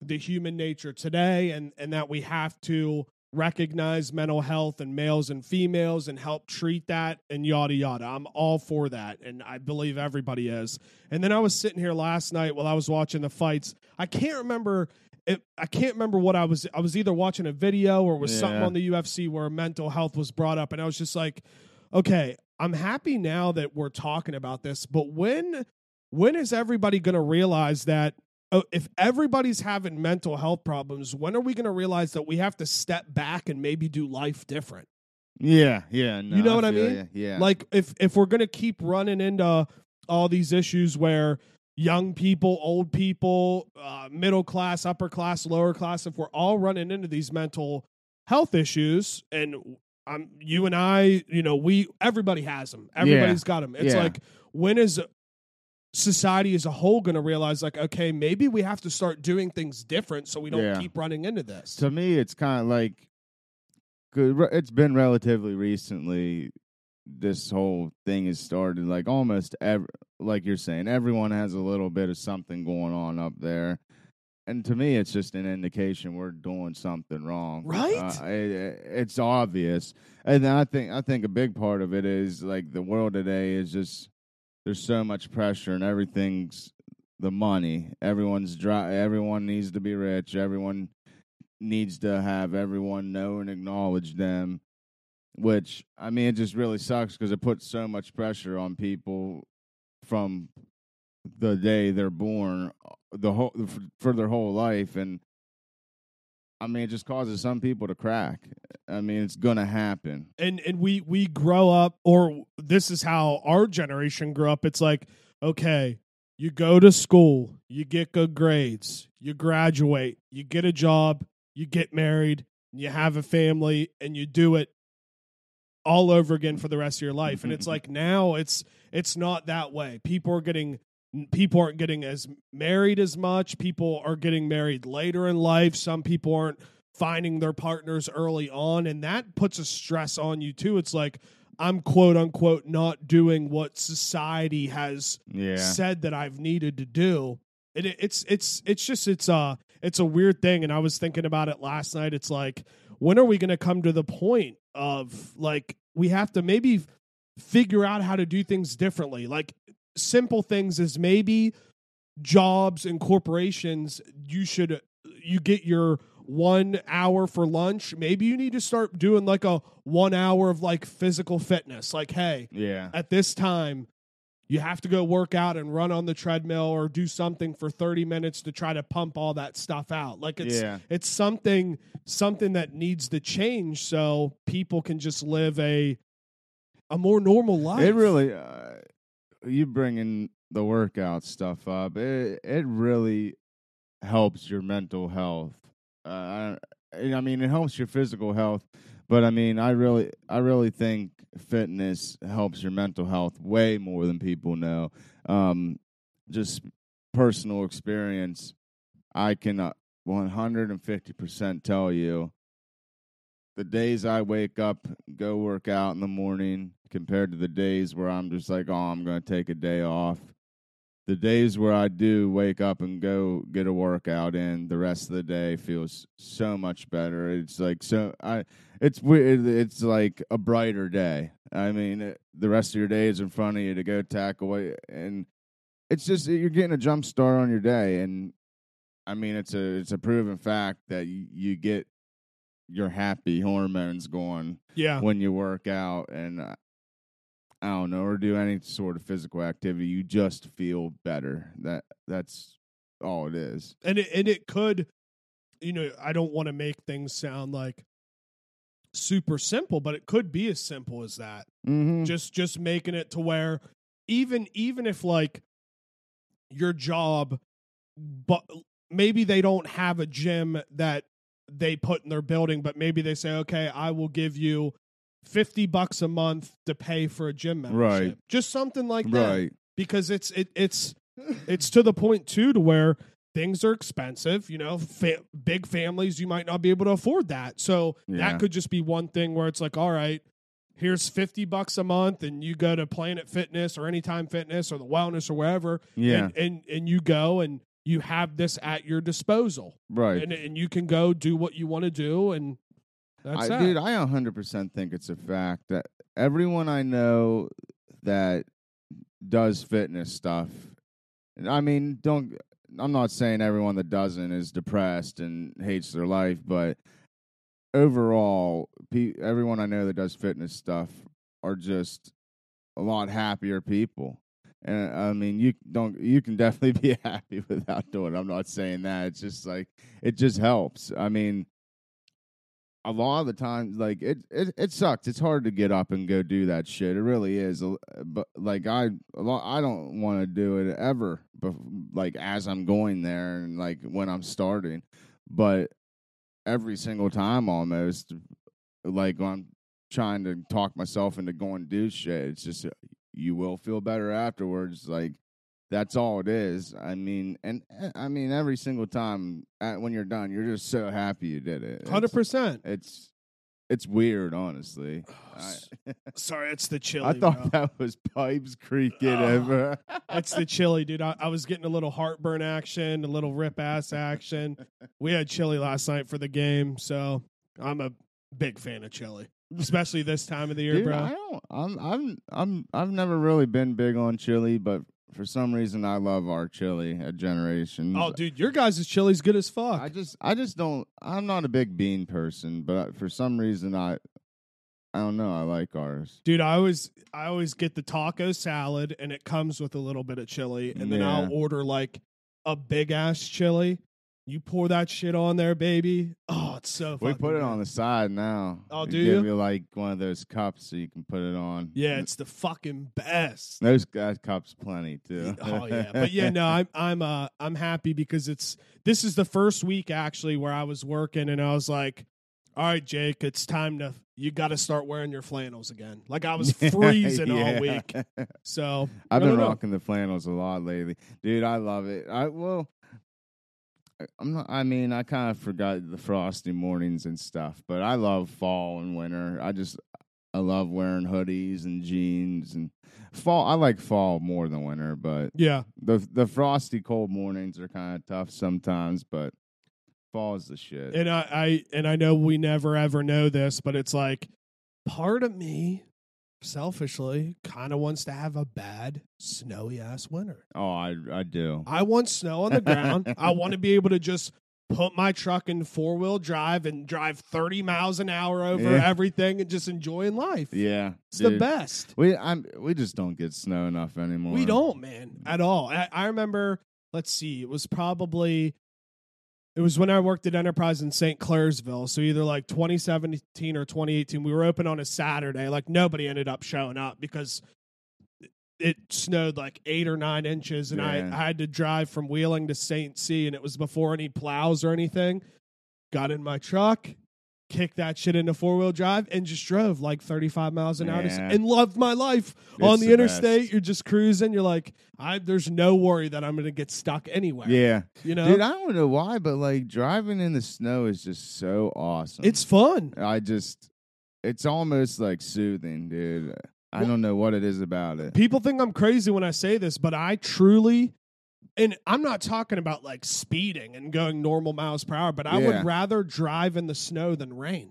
the human nature today, and and that we have to recognize mental health and males and females and help treat that and yada yada. I'm all for that and I believe everybody is. And then I was sitting here last night while I was watching the fights. I can't remember it, I can't remember what I was I was either watching a video or was something on the UFC where mental health was brought up and I was just like okay, I'm happy now that we're talking about this, but when when is everybody going to realize that if everybody's having mental health problems, when are we going to realize that we have to step back and maybe do life different? Yeah, yeah. No, You know what I mean? Yeah. Like if if we're going to keep running into all these issues where young people, old people, uh, middle class, upper class, lower class, if we're all running into these mental health issues and um, you and I, you know, we everybody has them. Everybody's got them. It's Yeah. like when is society as a whole going to realize like okay, maybe we have to start doing things different so we don't Yeah. keep running into this. to me, it's kind of like it's been relatively recently. This whole thing has started. Like almost every, like you're saying, everyone has a little bit of something going on up there. And to me, it's just an indication we're doing something wrong. Right? Uh, it, it's obvious, and I think I think a big part of it is like the world today is just there's so much pressure and everything's the money. Everyone's dry. Everyone needs to be rich. Everyone needs to have everyone know and acknowledge them. Which I mean, it just really sucks because it puts so much pressure on people from the day they're born, uh, the whole for, for their whole life, and I mean, it just causes some people to crack. I mean, it's gonna happen. and and we we grow up or this is how our generation grew up it's like okay you go to school you get good grades you graduate you get a job you get married you have a family and you do it all over again for the rest of your life and it's like now it's it's not that way people are getting people aren't getting as married as much. People are getting married later in life. Some people aren't finding their partners early on and that puts a stress on you too. It's like i'm quote unquote not doing what society has Yeah, said that i've needed to do. It, it's it's it's just it's uh it's a weird thing and i was thinking about it last night. It's like when are we going to come to the point of like we have to maybe figure out how to do things differently? Like simple things is maybe jobs and corporations you should you get your one hour for lunch. Maybe you need to start doing like a one hour of like physical fitness. Like hey yeah, at this time you have to go work out and run on the treadmill or do something for 30 minutes to try to pump all that stuff out. Like it's yeah. it's something something that needs to change so people can just live a a more normal life. It really, uh, you bringing the workout stuff up. It it really helps your mental health. Uh, I, I mean, it helps your physical health, but I mean, I really, I really think fitness helps your mental health way more than people know. Um, just personal experience, I can uh, one hundred and fifty percent tell you the days I wake up, go work out in the morning, compared to the days where I'm just like, oh, I'm going to take a day off. The days where I do wake up and go get a workout in, the rest of the day feels so much better. It's like so I, it's weird. It's like a brighter day. I mean, it, the rest of your day is in front of you to go tackle it, and it's just you're getting a jump start on your day. And I mean, it's a it's a proven fact that you, you get your happy hormones going yeah when you work out and uh, I don't know or do any sort of physical activity you just feel better. That that's all it is. And it, and it could you know i don't want to make things sound like super simple but it could be as simple as that. Mm-hmm. just just making it to where even even if like your job but maybe they don't have a gym that they put in their building but maybe they say okay i will give you 50 bucks a month to pay for a gym membership. Right. just something like that. Right. Because it's it it's it's to the point too to where things are expensive you know fa- big families you might not be able to afford that. So Yeah. that could just be one thing where it's like all right here's 50 bucks a month and you go to planet fitness or anytime fitness or the wellness or wherever yeah. and, and and you go and you have this at your disposal. Right. And and you can go do what you want to do and that's I, that. dude I 100% think it's a fact that everyone I know that does fitness stuff I mean don't I'm not saying everyone that doesn't is depressed and hates their life but overall pe- everyone I know that does fitness stuff are just a lot happier people and I mean you don't you can definitely be happy without doing it. I'm not saying that it's just like it just helps I mean a lot of the times like it, it it sucks. It's hard to get up and go do that shit. It really is uh, but like i lot, i don't want to do it ever but like as i'm going there and like when i'm starting. But every single time almost like i'm trying to talk myself into going do shit it's just uh, you will feel better afterwards like that's all it is. I mean, and eh, I mean, every single time uh when you're done, you're just so happy you did it. Hundred percent. it's it's weird, honestly. I, Sorry, it's the chili. I thought bro. that was pipes creaking Oh. over. It's the chili, dude. I, I was getting a little heartburn action, a little rip ass action. We had chili last night for the game, so I'm a big fan of chili, especially this time of the year, Dude, bro. I don't. I'm. I'm. I'm. I've never really been big on chili, but for some reason, I love our chili at Generation. Oh, dude, your guys' chili's good as fuck. I just. I just don't. I'm not a big bean person, but for some reason, I. I don't know. I like ours. Dude, I always I always get the taco salad and it comes with a little bit of chili, and then I'll order like a big ass chili. You pour that shit on there, baby. Oh, it's so. We put it good. on the side now. Oh, do give you? you like one of those cups so you can put it on. Yeah, it's the fucking best. those that cups plenty too. oh yeah, but yeah, no, I'm I'm uh I'm happy because it's this is the first week actually where I was working and I was like, all right, Jake, it's time to you got to start wearing your flannels again. Like I was freezing all week, so I've I been don't know. rocking the flannels a lot lately, dude. I love it. I well, I'm not. I mean, I kind of forgot the frosty mornings and stuff, but I love fall and winter. I just I love wearing hoodies and jeans and fall. I like fall more than winter, but Yeah. the the frosty cold mornings are kind of tough sometimes. But fall is the shit. And I, I and I know we never ever know this, but it's like part of me selfishly kind of wants to have a bad snowy ass winter. oh, I I do. I want snow on the ground. I want to be able to just put my truck in four wheel drive and drive 30 miles an hour over Yeah. everything and just enjoying life. Yeah, It's the best. We I'm we just don't get snow enough anymore. We don't, man, at all. I, I remember, let's see, it was probably, it was when I worked at Enterprise in St. Clairsville. So either like 2017 or 2018. We were open on a Saturday. Like nobody ended up showing up because it snowed like eight or nine inches. And I, I had to drive from Wheeling to St. C. And it was before any plows or anything. Got in my truck. Kicked that shit into four wheel drive and just drove like 35 miles an hour Yeah. and loved my life It's on the, the interstate. best. You're just cruising. You're like, I there's no worry that I'm going to get stuck anywhere. Yeah, you know, dude. I don't know why, but like driving in the snow is just so awesome. it's fun. I just, it's almost like soothing, dude. I Well- don't know what it is about it. People think I'm crazy when I say this, but I truly, and I'm not talking about like speeding and going normal miles per hour, but I Yeah. would rather drive in the snow than rain.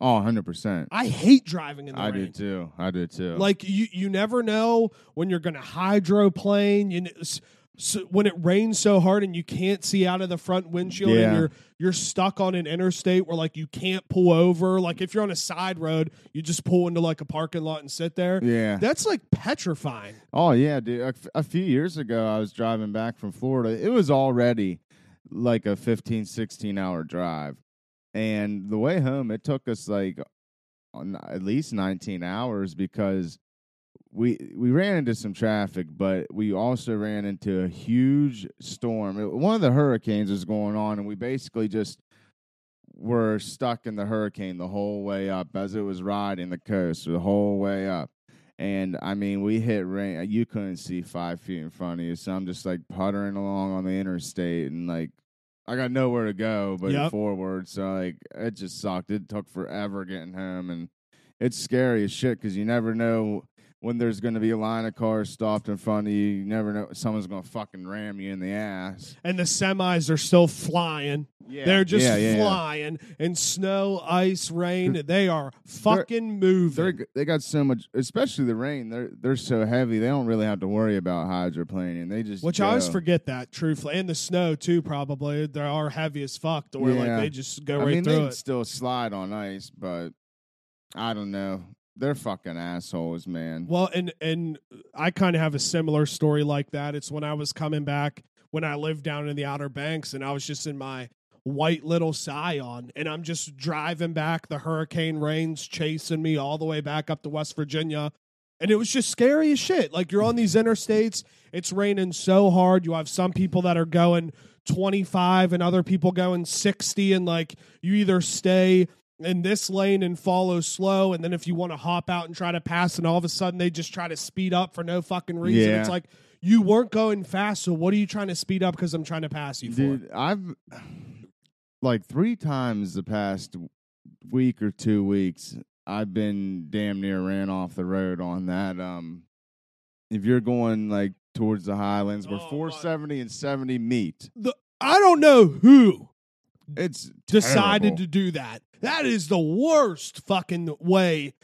Oh, 100 percent. I hate driving in the I rain. do too. I do too. Like you, you never know when you're going to hydroplane. You so when it rains so hard and you can't see out of the front windshield Yeah. and you're you're stuck on an interstate where like you can't pull over. Like if you're on a side road, you just pull into like a parking lot and sit there. yeah. That's like petrifying. Oh yeah, dude. A, f- a few years ago, I was driving back from Florida. It was already like a 15, 16 hour drive, and the way home, it took us like at least nineteen hours because we we ran into some traffic, but we also ran into a huge storm. It- one of the hurricanes was going on, and we basically just were stuck in the hurricane the whole way up as it was riding the coast the whole way up. And I mean, we hit rain. Uh, you couldn't see five feet in front of you, so I'm just like puttering along on the interstate, and like I got nowhere to go but Yep. forward. So like it just sucked. It took forever getting home, and it's scary as shit because you never know when there's going to be a line of cars stopped in front of you. You never know someone's going to fucking ram you in the ass. And the semis are still flying. Yeah, They're just yeah, yeah, flying. And snow, ice, rain, they are fucking moving. They're they got so much, especially the rain. They're they're so heavy. They don't really have to worry about hydroplaning. They just Which I always forget that, truthfully. And the snow, too, probably. They are heavy as fuck to where like they just go I right mean, through they it. still slide on ice, but I don't know. They're fucking assholes, man. Well, and and I kind of have a similar story like that. It's when I was coming back when I lived down in the Outer Banks, and I was just in my white little Scion, and I'm just driving back. The hurricane rains chasing me all the way back up to West Virginia, and it was just scary as shit. Like you're on these interstates, it's raining so hard. You have some people that are going 25 and other people going 60, and like you either stay in this lane and follow slow and then if you want to hop out and try to pass and all of a sudden they just try to speed up for no fucking reason Yeah. it's like you weren't going fast so what are you trying to speed up because i'm trying to pass you for I've like three times the past week or two weeks, I've been damn near ran off the road on that. Um, if you're going like towards the Highlands, where Oh, my- 470 and 70 meet, i don't know who it's decided terrible. to do that that is the worst fucking way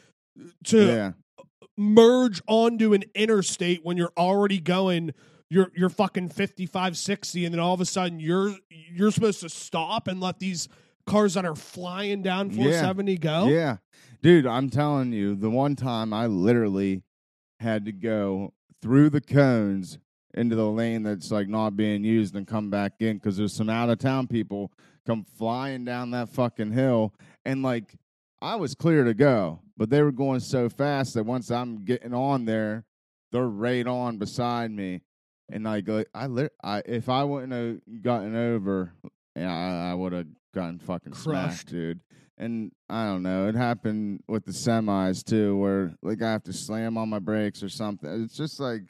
to Yeah, merge onto an interstate when you're already going you're you're fucking 55 60 and then all of a sudden you're you're supposed to stop and let these cars that are flying down Yeah. 470 go yeah, dude. I'm telling you, the one time I literally had to go through the cones into the lane that's like not being used and come back in because there's some out of town people come flying down that fucking hill and like I was clear to go, but they were going so fast that once I'm getting on there, they're right on beside me, and like I, lit- I if I wouldn't have gotten over, yeah, I, I would have gotten fucking Crushed. smashed, dude. And I don't know, it happened with the semis too, where like I have to slam on my brakes or something. It's just like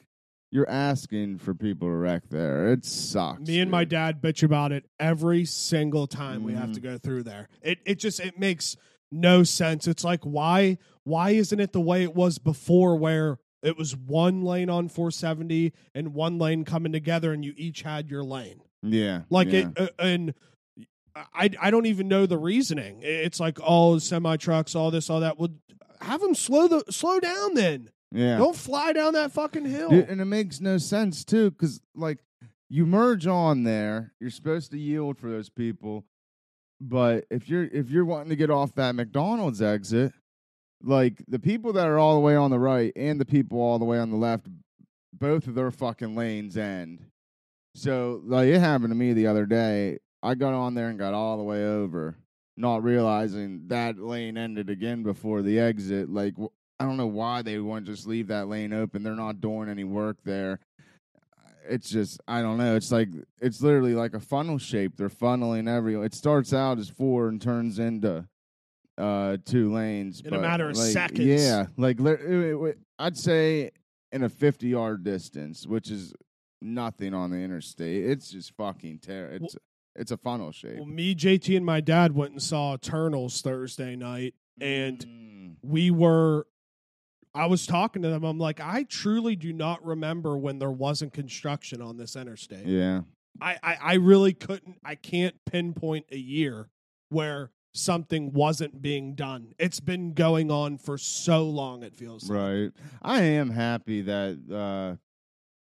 you're asking for people to wreck there. It sucks. Me and my dude. dad bitch about it every single time we have to go through there. It it just it makes no sense. It's like why why isn't it the way it was before where it was one lane on 470 and one lane coming together and you each had your lane. Yeah, Like yeah. it uh, and I I don't even know the reasoning. It's like all semi trucks, all this, all that. Well, have them slow the slow down then. Yeah. Don't fly down that fucking hill. Dude, and it makes no sense too, because like you merge on there, you're supposed to yield for those people, but if you're if you're wanting to get off that McDonald's exit, like the people that are all the way on the right and the people all the way on the left, both of their fucking lanes end. So like it happened to me the other day. I got on there and got all the way over, not realizing that lane ended again before the exit. Like I don't know why they want to just leave that lane open. They're not doing any work there. It's just I don't know. It's like it's literally like a funnel shape. They're funneling every. It starts out as four and turns into uh two lanes In a matter of like, seconds. Yeah, like li- it- it- I'd say in a fifty yard distance, which is nothing on the interstate. It's just fucking terrible. It's it's a funnel shape. Well, me, JT, and my dad went and saw Eternals Thursday night, and Mm. we were. I was talking to them. I'm like, I truly do not remember when there wasn't construction on this interstate. yeah, I, I, I really couldn't. I can't pinpoint a year where something wasn't being done. It's been going on for so long. It feels like. right. I am happy that uh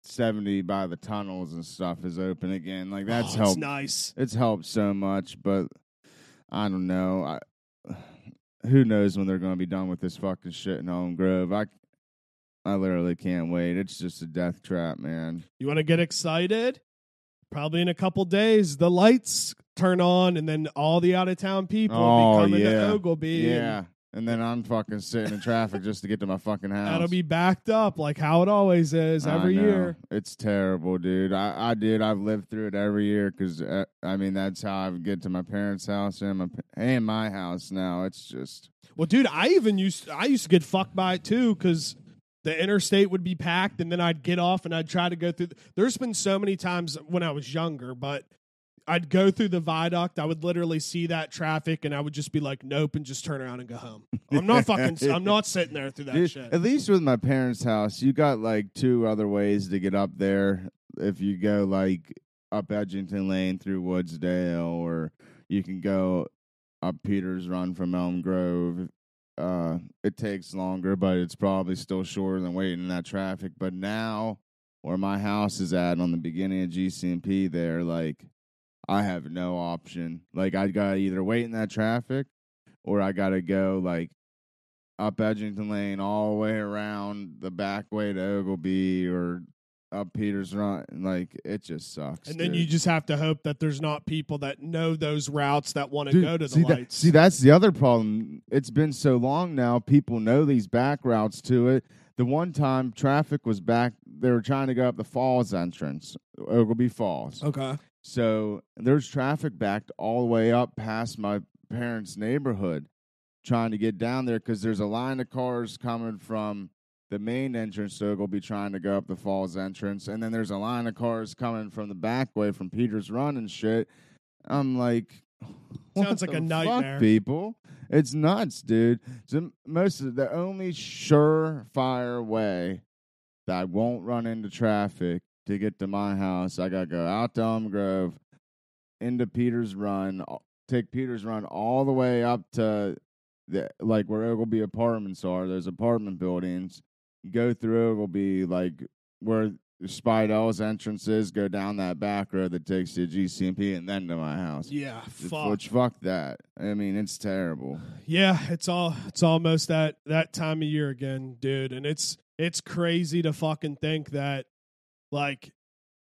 70 by the tunnels and stuff is open again. Like that's Oh, helped. nice. It's helped so much, but I don't know. I who knows when they're going to be done with this fucking shit in Elm Grove. I I literally can't wait. It's just a death trap, man. You want to get excited? Probably in a couple days, the lights turn on, and then all the out of town people Oh, will be oh, coming yeah. to and Yeah. And then I'm fucking sitting in traffic just to get to my fucking house. That'll be backed up like how it always is every year. It's terrible, dude. I, I did. I've lived through it every year because uh, I mean that's how I get to my parents' house and my and my house now. It's just Well, dude, I even used I used to get fucked by it too because the interstate would be packed, and then I'd get off and I'd try to go through. There's been so many times when I was younger, but I'd go through the viaduct. I would literally see that traffic, and I would just be like, "Nope," and just turn around and go home. I'm not fucking. I'm not sitting there through that Dude, shit. At least with my parents' house, you got like two other ways to get up there. If you go like up Edgington Lane through Woodsdale, or you can go up Peters Run from Elm Grove. Uh, it takes longer, but it's probably still shorter than waiting in that traffic. But now, where my house is at on the beginning of GCMP, there, like I have no option. Like I gotta either wait in that traffic, or I gotta go like up Edgington Lane all the way around the back way to Oglebay or up Peters Run. Like it just sucks. and then dude. you just have to hope that there's not people that know those routes that want to go to the see lights. That, see, that's the other problem. It's been so long now. People know these back routes to it. The one time traffic was back, they were trying to go up the Falls entrance, Oglebay Falls. okay. So there's traffic backed all the way up past my parents' neighborhood, trying to get down there because there's a line of cars coming from the main entrance So it'll be trying to go up the Falls entrance, and then there's a line of cars coming from the back way from Peters Run and shit. I'm like, Sounds like a fuck, nightmare. people. It's nuts, dude. So most of the only surefire way that I won't run into traffic to get to my house, I gotta go out to Elm Grove, into Peters Run, take Peters Run all the way up to the like where Oglebay apartments are. Those apartment buildings. Go through Oglebay, like where Speidel's entrances, go down that back road that takes to GCMP and then to my house. Yeah, fuck. Which fuck that. I mean, it's terrible. Yeah, it's all it's almost that that time of year again, dude, and it's it's crazy to fucking think that like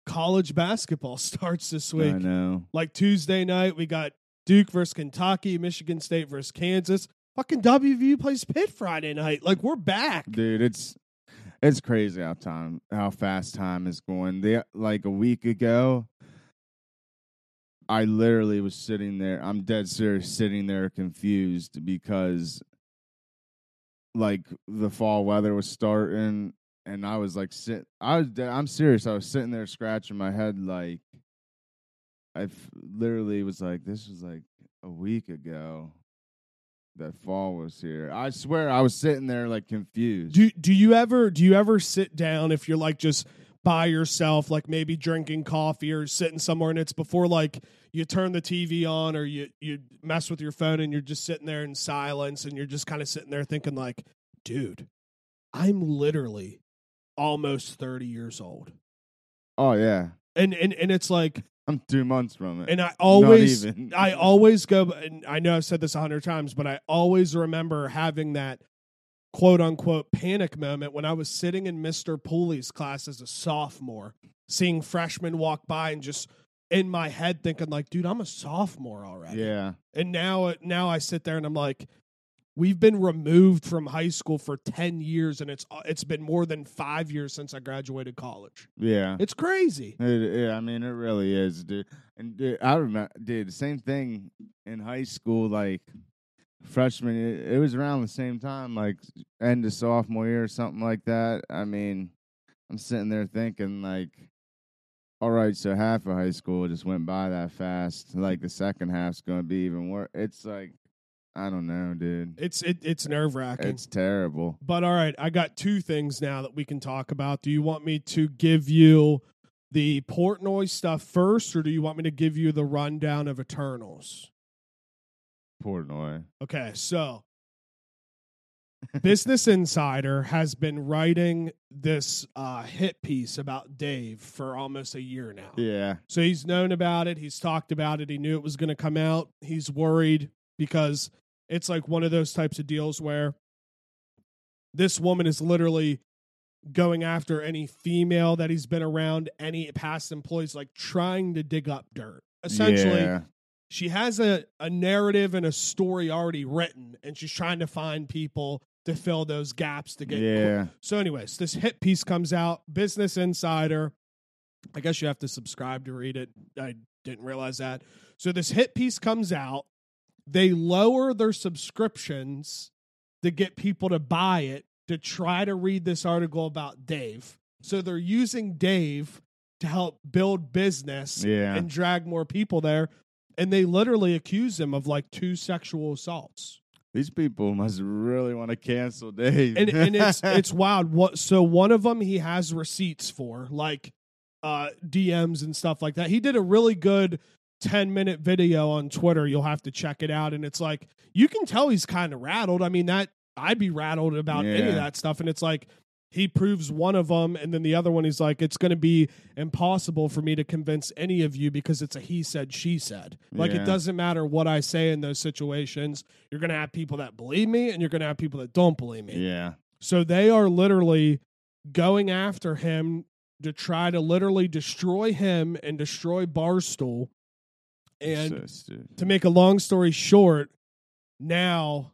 college basketball starts this week. I know. Like Tuesday night, we got Duke versus Kentucky, Michigan State versus Kansas. Fucking WVU plays Pitt Friday night. Like we're back. Dude, it's it's crazy how time how fast time is going. The like a week ago, I literally was sitting there. I'm dead serious, sitting there confused because like the fall weather was starting, and I was like sit. I was. I'm serious. I was sitting there scratching my head like I literally was like, this was like a week ago. That fall was here. I swear, I was sitting there like confused. Do do you ever do you ever sit down if you're like just by yourself, like maybe drinking coffee or sitting somewhere and it's before like you turn the TV on or you you mess with your phone and you're just sitting there in silence and you're just kind of sitting there thinking like, dude, I'm literally almost 30 years old. oh yeah, And and and it's like I'm two months from it. and I always. I always go, and I know I've said this a hundred times, but I always remember having that quote unquote panic moment when I was sitting in Mr. Pooley's class as a sophomore, seeing freshmen walk by and just in my head thinking like, dude, I'm a sophomore already. yeah, And now, uh, now I sit there and I'm like, we've been removed from high school for 10 years and it's, it's been more than five years since I graduated college. yeah. It's crazy. It, yeah, I mean, it really is, dude. And dude, I remember, dude, same thing in high school, like freshman. It, it was around the same time, like end of sophomore year or something like that. I mean, I'm sitting there thinking, like, all right, so half of high school just went by that fast. Like the second half's going to be even worse. It's like, I don't know, dude. It's, it, it's nerve wracking. It's terrible. But all right, I got two things now that we can talk about. Do you want me to give you the Portnoy stuff first, or do you want me to give you the rundown of Eternals? Portnoy. Okay, so Business Insider has been writing this uh, hit piece about Dave for almost a year now. Yeah. So he's known about it. He's talked about it. He knew it was going to come out. He's worried because it's like one of those types of deals where this woman is literally going after any female that he's been around, any past employees, like trying to dig up dirt. Essentially, Yeah. she has a, a narrative and a story already written, and she's trying to find people to fill those gaps to get Yeah. so, anyways, this hit piece comes out. Business Insider. I guess you have to subscribe to read it. I didn't realize that. So, this hit piece comes out. They lower their subscriptions to get people to buy it to try to read this article about Dave. So, they're using Dave to help build business Yeah. and drag more people there. And they literally accuse him of like two sexual assaults These people must really want to cancel Dave. and and it's it's wild. What so one of them he has receipts for, like uh DMs and stuff like that. He did a really good 10 minute video on Twitter. You'll have to check it out. And it's like you can tell he's kind of rattled. I mean, that I'd be rattled about any of that stuff. And it's like he proves one of them, and then the other one he's like, it's going to be impossible for me to convince any of you because it's a he said, she said. Like it doesn't matter what I say in those situations. You're going to have people that believe me, and you're going to have people that don't believe me. yeah. So they are literally going after him to try to literally destroy him and destroy Barstool. And to make a long story short, now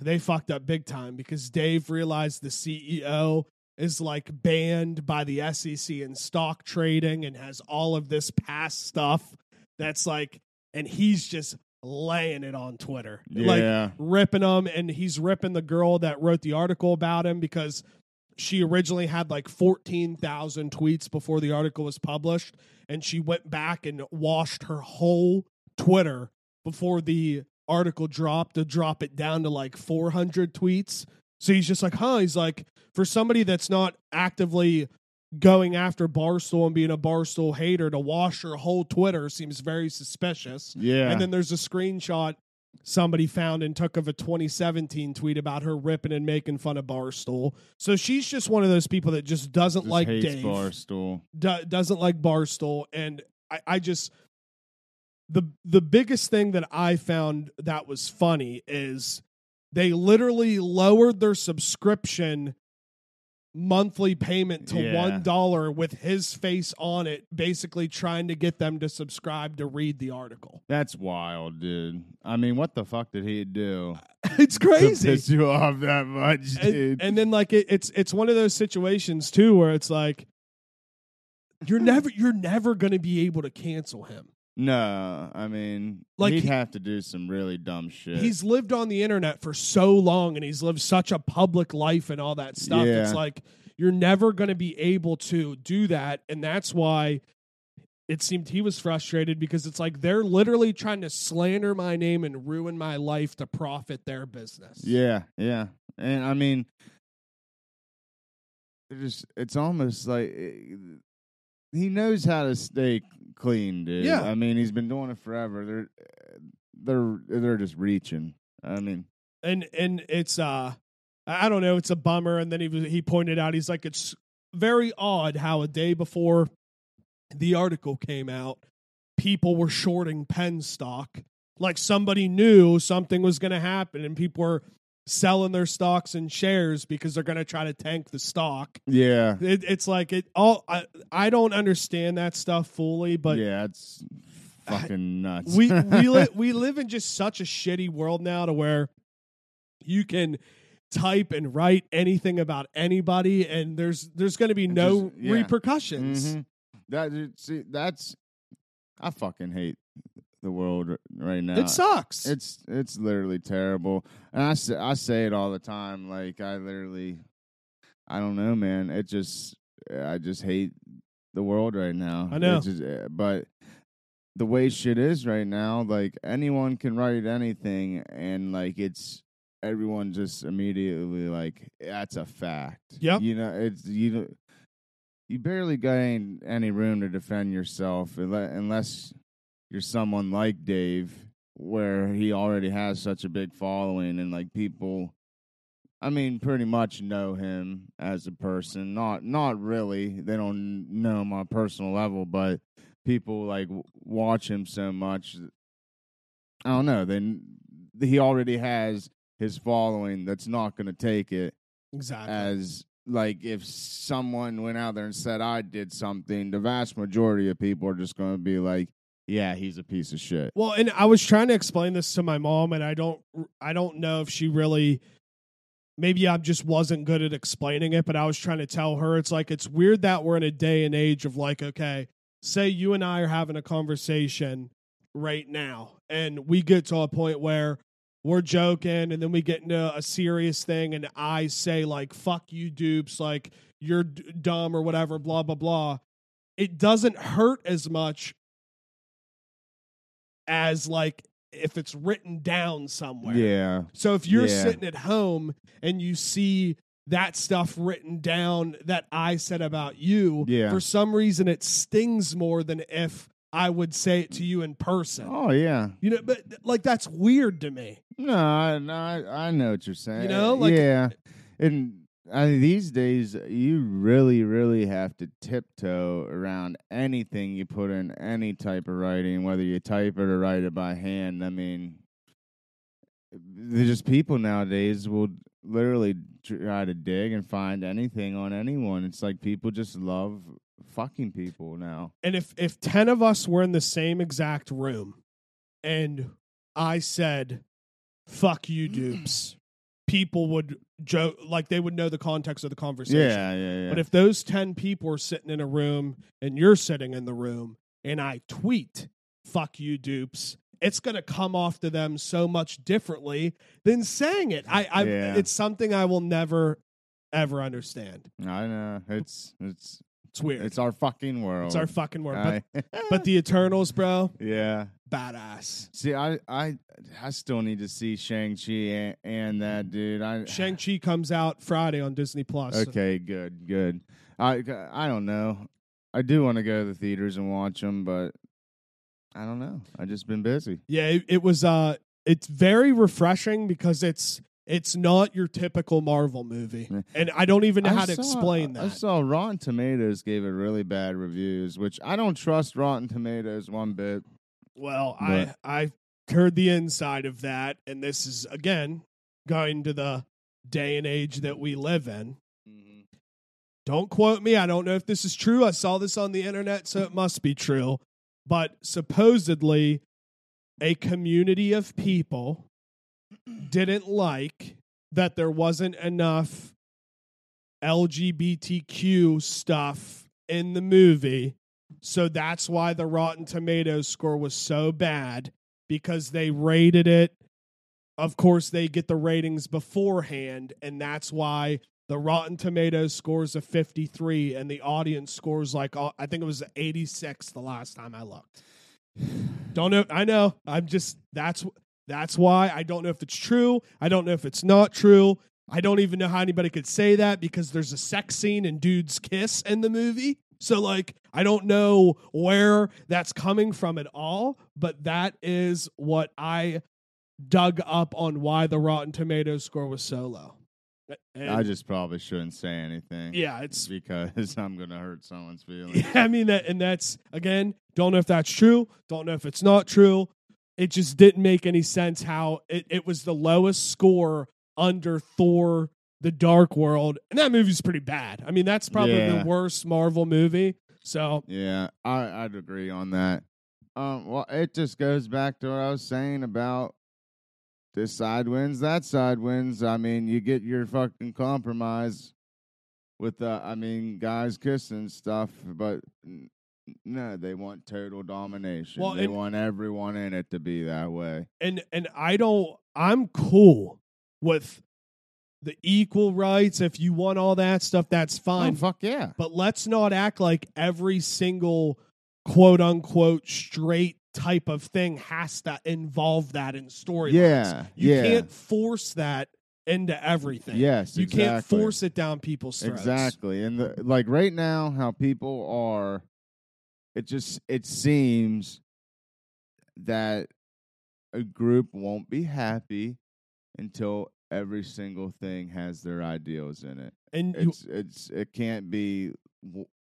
they fucked up big time because Dave realized the CEO is like banned by the SEC in stock trading and has all of this past stuff that's like, and he's just laying it on Twitter. Like, ripping them, and he's ripping the girl that wrote the article about him because she originally had like 14,000 tweets before the article was published and she went back and washed her whole Twitter before the article dropped to drop it down to like 400 tweets. So he's just like, "Huh, he's like for somebody that's not actively going after Barstool and being a Barstool hater to wash her whole Twitter seems very suspicious." yeah. And then there's a screenshot somebody found and took of a 2017 tweet about her ripping and making fun of Barstool. So she's just one of those people that just doesn't Just like Dave, Barstool. do- doesn't like Barstool, and I, I just the the biggest thing that I found that was funny is they literally lowered their subscription monthly payment to Yeah. one dollar with his face on it, basically trying to get them to subscribe to read the article. That's wild, dude. I mean, what the fuck did he do? it's to crazy. piss you off that much, dude. and, and then like it, it's it's one of those situations too where it's like you're never you're never going to be able to cancel him. No, I mean, Like, he'd he- have to do some really dumb shit. He's lived on the internet for so long and he's lived such a public life and all that stuff. It's like you're never going to be able to do that and that's why it seemed he was frustrated because it's like they're literally trying to slander my name and ruin my life to profit their business. Yeah, yeah, and I mean, it just it's almost like eh, he knows how to stay clean, dude. Yeah. I mean, he's been doing it forever. They're they're they're just reaching. I mean, and and it's uh I don't know, it's a bummer. And then he was he pointed out he's like it's very odd how a day before the article came out, people were shorting Penn stock. Like somebody knew something was going to happen, and people were selling their stocks and shares because they're going to try to tank the stock. yeah, It, it's like it all. I, I don't understand that stuff fully, but yeah, it's fucking nuts. we we li- we live in just such a shitty world now to where you can type and write anything about anybody and there's there's going to be no Just- yeah. repercussions. Mhm. That see, that's I fucking hate the world right now. It sucks. It's it's literally terrible, and I say, I say it all the time. Like I literally, I don't know, man. It just I just hate the world right now. I know. Just, eh, but the way shit is right now, like anyone can write anything, and like it's everyone just immediately like that's a fact. Yep. You know, it's you. You barely got any, any room to defend yourself unle- unless you're someone like Dave, where he already has such a big following, and like people, I mean, pretty much know him as a person. Not not really. They don't know my personal level, but people like w- watch him so much. I don't know. Then he already has his following that's not going to take it exactly. as like if someone went out there and said I did something, the vast majority of people are just going to be like, "Yeah, he's a piece of shit." Well, and I was trying to explain this to my mom, and I don't, I don't know if she really. Maybe I just wasn't good at explaining it, but I was trying to tell her it's like it's weird that we're in a day and age of like, okay, say you and I are having a conversation right now, and we get to a point where we're joking, and then we get into a serious thing, and I say like, "Fuck you, dupes," like you're d- dumb or whatever, blah blah blah. It doesn't hurt as much as like if it's written down somewhere. Yeah, So if you're Yeah. sitting at home and you see that stuff written down that I said about you, Yeah. for some reason it stings more than if I would say it to you in person. Oh yeah. You know, but like that's weird to me. No, I, no, I, I know what you're saying. You know, like- yeah, and I mean, these days you really, really have to tiptoe around anything you put in any type of writing, whether you type it or write it by hand. I mean, there's just people nowadays will literally try to dig and find anything on anyone. It's like people just love fucking people now. And if if 10 of us were in the same exact room and I said fuck you dupes, people would joke like they would know the context of the conversation. Yeah, yeah, yeah. But if those 10 people are sitting in a room and you're sitting in the room and I tweet, fuck you, dupes, it's going to come off to them so much differently than saying it. I, I Yeah. It's something I will never, ever understand. I know it's it's It's weird. it's our fucking world. It's our fucking word. But, but the Eternals, bro, yeah. Badass. See, I, I, I still need to see Shang Chi and, and that dude. I Shang-Chi comes out Friday on Disney Plus. Okay, good, good. I, I don't know. I do want to go to the theaters and watch them, but I don't know. I just been busy. Yeah, it, it was uh it's very refreshing because it's it's not your typical Marvel movie, and I don't even know I how to saw- explain I saw Rotten Tomatoes gave it really bad reviews, which I don't trust Rotten Tomatoes one bit. Well, I I heard the inside of that, and this is again going to the day and age that we live in. Mm-hmm. Don't quote me. I don't know if this is true. I saw this on the internet, so it must be true. But supposedly, a community of people didn't like that there wasn't enough LGBTQ stuff in the movie. So that's why the Rotten Tomatoes score was so bad because they rated it. Of course, they get the ratings beforehand, and that's why the Rotten Tomatoes scores a 53 and the audience scores like uh, I think it was 86 the last time I looked. Don't know. I know. I'm just that's that's why I don't know if it's true. I don't know if it's not true. I don't even know how anybody could say that because there's a sex scene and dudes kiss in the movie. So like I don't know where that's coming from at all, but that is what I dug up on why the Rotten Tomatoes score was so low. And- I just probably shouldn't say anything. yeah, it's because I'm gonna hurt someone's feelings. Yeah, I mean that, and that's again, don't know if that's true. Don't know if it's not true. It just didn't make any sense how it, it was the lowest score under Thor: The Dark World, and that movie's pretty bad. I mean, that's probably Yeah. the worst Marvel movie. So Yeah, I, I'd agree on that. Um, well, it just goes back to what I was saying about this side wins, that side wins. I mean, you get your fucking compromise with, uh, I mean, guys kissing stuff, but no, they want total domination. Well, they and- want everyone in it to be that way. and and I don't. I'm cool with the equal rights. If you want all that stuff, that's oh, fine. Oh, fuck yeah. but let's not act like every single quote unquote straight type of thing has to involve that in storylines. Yeah, You yeah. can't force that into everything. Yes, You can't force it down people's throats. Exactly. And the, like right now, how people are, it just it seems that a group won't be happy until every single thing has their ideals in it. And you, It's it's it can't be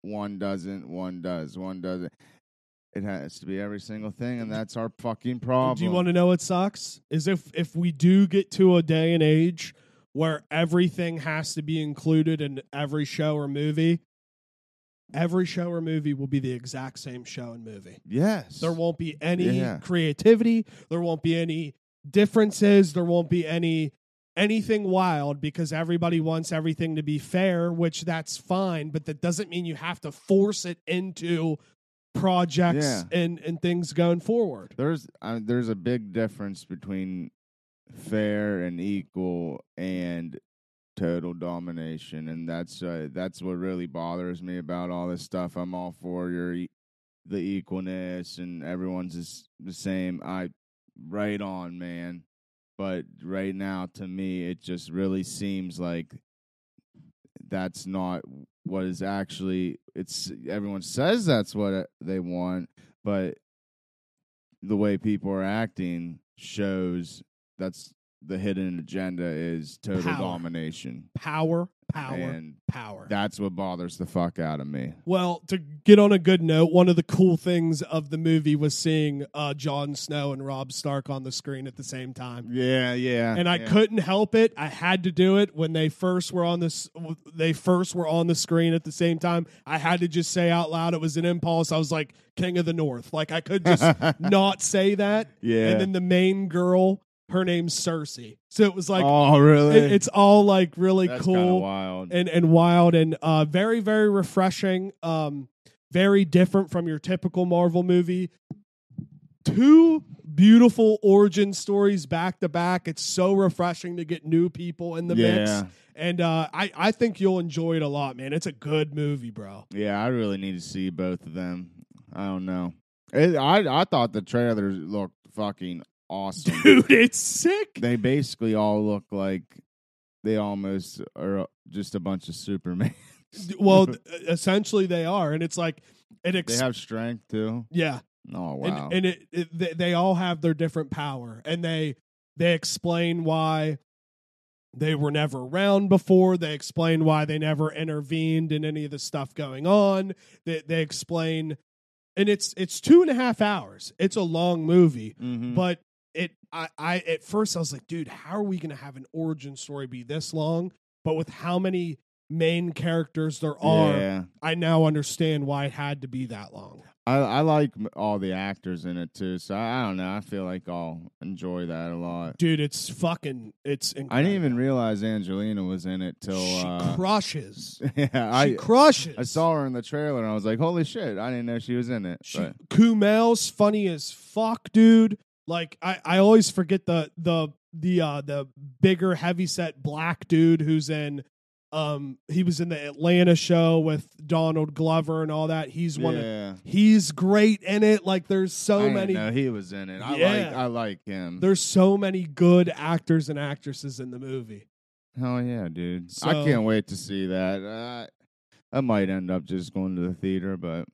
one doesn't, one does, one doesn't. It has to be every single thing, and that's our fucking problem. do you want to know what sucks? Is if if we do get to a day and age where everything has to be included in every show or movie, every show or movie will be the exact same show and movie. Yes. There won't be any Yeah. creativity. There won't be any differences. There won't be any anything wild because everybody wants everything to be fair, which that's fine, but that doesn't mean you have to force it into projects Yeah. and and things going forward. There's uh, there's a big difference between fair and equal and total domination, and that's uh, that's what really bothers me about all this stuff. I'm all for your e- the equalness and everyone's is the same. I right on, man. But right now, to me, it just really seems like that's not what is actually. It's everyone says that's what uh, they want, but the way people are acting shows that's the hidden agenda is total Power. domination. Power, power, And power. that's what bothers the fuck out of me. Well, to get on a good note, one of the cool things of the movie was seeing uh, Jon Snow and Rob Stark on the screen at the same time. Yeah, yeah. and I yeah. couldn't help it. I had to do it when they first were on this. They first were on the screen at the same time. I had to just say out loud. It was an impulse. I was like King of the North. Like I could just not say that. Yeah. And then the main girl, her name's Sersi. So it was like oh, really? it- it's all like really That's cool wild. and and wild and uh, very very refreshing. Um, very different from your typical Marvel movie. Two beautiful origin stories back to back. It's so refreshing to get new people in the mix, and uh, I I think you'll enjoy it a lot, man. It's a good movie, bro. yeah. I really need to see both of them. I don't know. It, I I thought the trailers looked fucking awesome. Dude, it's sick. They basically all look like they almost are just a bunch of Superman. Well, essentially they are, and it's like it. they have strength too. yeah, Oh wow. and, and it, it they, they all have their different power and they they explain why they were never around before. They explain why they never intervened in any of the stuff going on. They they explain, and it's it's two and a half hours. It's a long movie, Mhm. but it I, I at first I was like, dude, how are we gonna have an origin story be this long? But with how many main characters there are, yeah, I now understand why it had to be that long. I I like all the actors in it too. So I, I don't know. I feel like I'll enjoy that a lot. Dude, it's fucking it's incredible. I didn't even realize Angelina was in it till she uh, crushes. yeah. she I crushes. I saw her in the trailer and I was like, holy shit! I didn't know she was in it. She, Kumail's funny as fuck, dude. Like I, I always forget the the the uh the bigger heavyset black dude who's in um he was in the Atlanta show with Donald Glover and all that. He's one of he's great in it. Like there's so didn't many know he was in it. I like I like him. there's so many good actors and actresses in the movie. Hell yeah, dude! So- I can't wait to see that. Uh, I might end up just going to the theater, but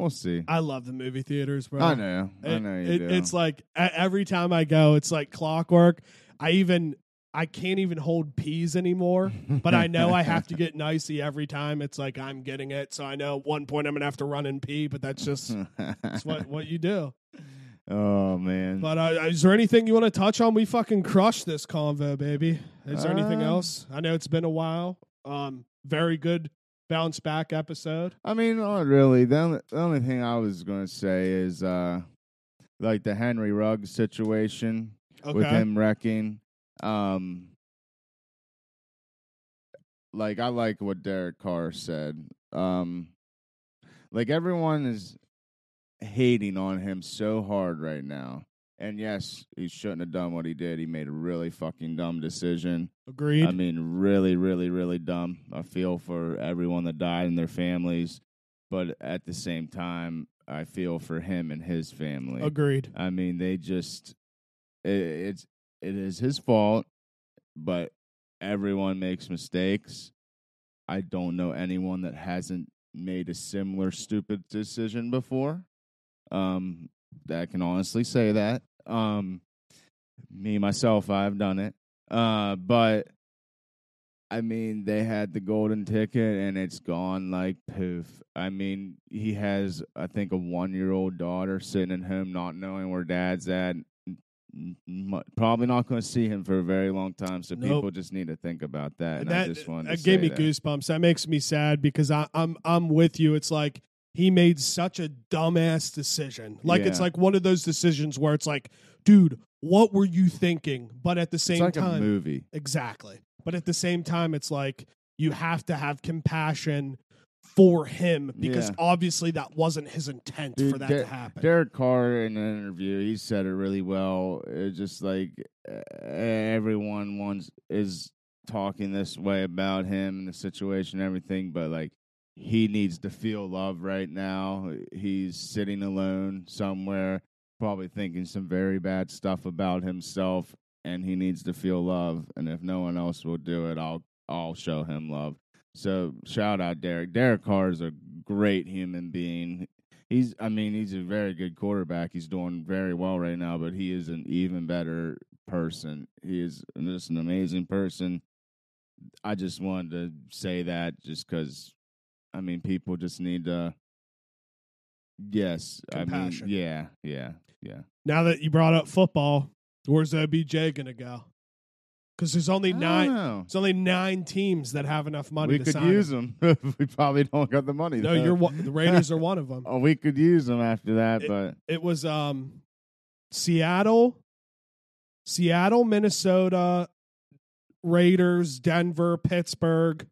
we'll see. I love the movie theaters, bro. I know, I know you it- do. It's like every time I go, it's like clockwork. I even I can't even hold peas anymore, but I know I have to get nicey every time. It's like I'm getting it, so I know at one point I'm gonna have to run and pee. But that's just that's what what you do. oh man, But uh, is there anything you want to touch on? We fucking crushed this convo, baby. Is there anything Um, else? I know it's been a while. Um, very good bounce back episode. I mean, not really. The only, the only thing I was going to say is uh, like the Henry Ruggs situation Okay. with him wrecking. Um, like I like what Derek Carr said. Um, like everyone is hating on him so hard right now. And yes, he shouldn't have done what he did. He made a really fucking dumb decision. Agreed. I mean, really, really, really dumb. I feel for everyone that died and their families, but at the same time, I feel for him and his family. Agreed. I mean, they just it, it's it is his fault, but everyone makes mistakes. I don't know anyone that hasn't made a similar stupid decision before. Um, that can honestly say that. Um, me myself, I've done it. Uh, but I mean, they had the golden ticket and it's gone like poof. I mean, he has, I think, a one year old daughter sitting at home not knowing where dad's at. Probably not going to see him for a very long time. So Nope. people just need to think about that. And that I just wanted to that say gave me that. goosebumps. That makes me sad because I, I'm I'm with you. It's like he made such a dumbass decision. Like it's like one of those decisions where it's like, dude, what were you thinking? But at the It's same like a time, movie. exactly. But at the same time, it's like you have to have compassion for him because Yeah. obviously that wasn't his intent Dude, for that Der- to happen. Derek Carr in an interview, he said it really well. It's just like everyone wants is talking this way about him and the situation and everything, but like he needs to feel love right now. He's sitting alone somewhere, probably thinking some very bad stuff about himself, and he needs to feel love. And if no one else will do it, I'll I'll show him love. So shout out Derek. Derek Carr is a great human being. He's I mean, he's a very good quarterback. He's doing very well right now, but he is an even better person. He is just an amazing person. I just wanted to say that just because I mean people just need to Yes. I mean yeah, yeah, yeah. now that you brought up football, where's OBJ gonna go? Because there's only nine. know. There's only nine teams that have enough money. We to could sign use him. them. we probably don't got the money. No, though. you're one, the Raiders are one of them. Oh, we could use them after that, It- but It was um, Seattle, Seattle, Minnesota, Raiders, Denver, Pittsburgh,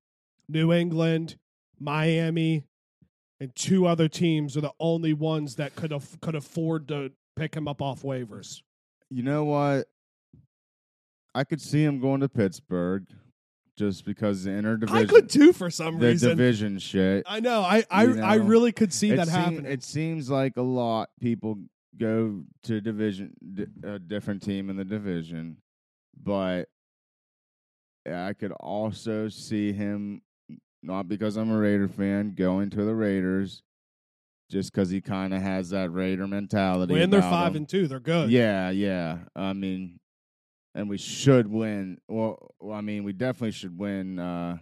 New England, Miami, and two other teams are the only ones that could af- could afford to pick him up off waivers. you know what? I could see him going to Pittsburgh just because the interdivision I could too for some the reason. division shit. I know. I I, You I really could see it, that seem- happening. it seems like a lot people go to division a different team in the division, but I could also see him not because I'm a Raider fan going to the Raiders, just because he kind of has that Raider mentality. when they're five him. and two, they're good. Yeah, yeah. I mean, and we should win. Well, I mean, we definitely should win uh,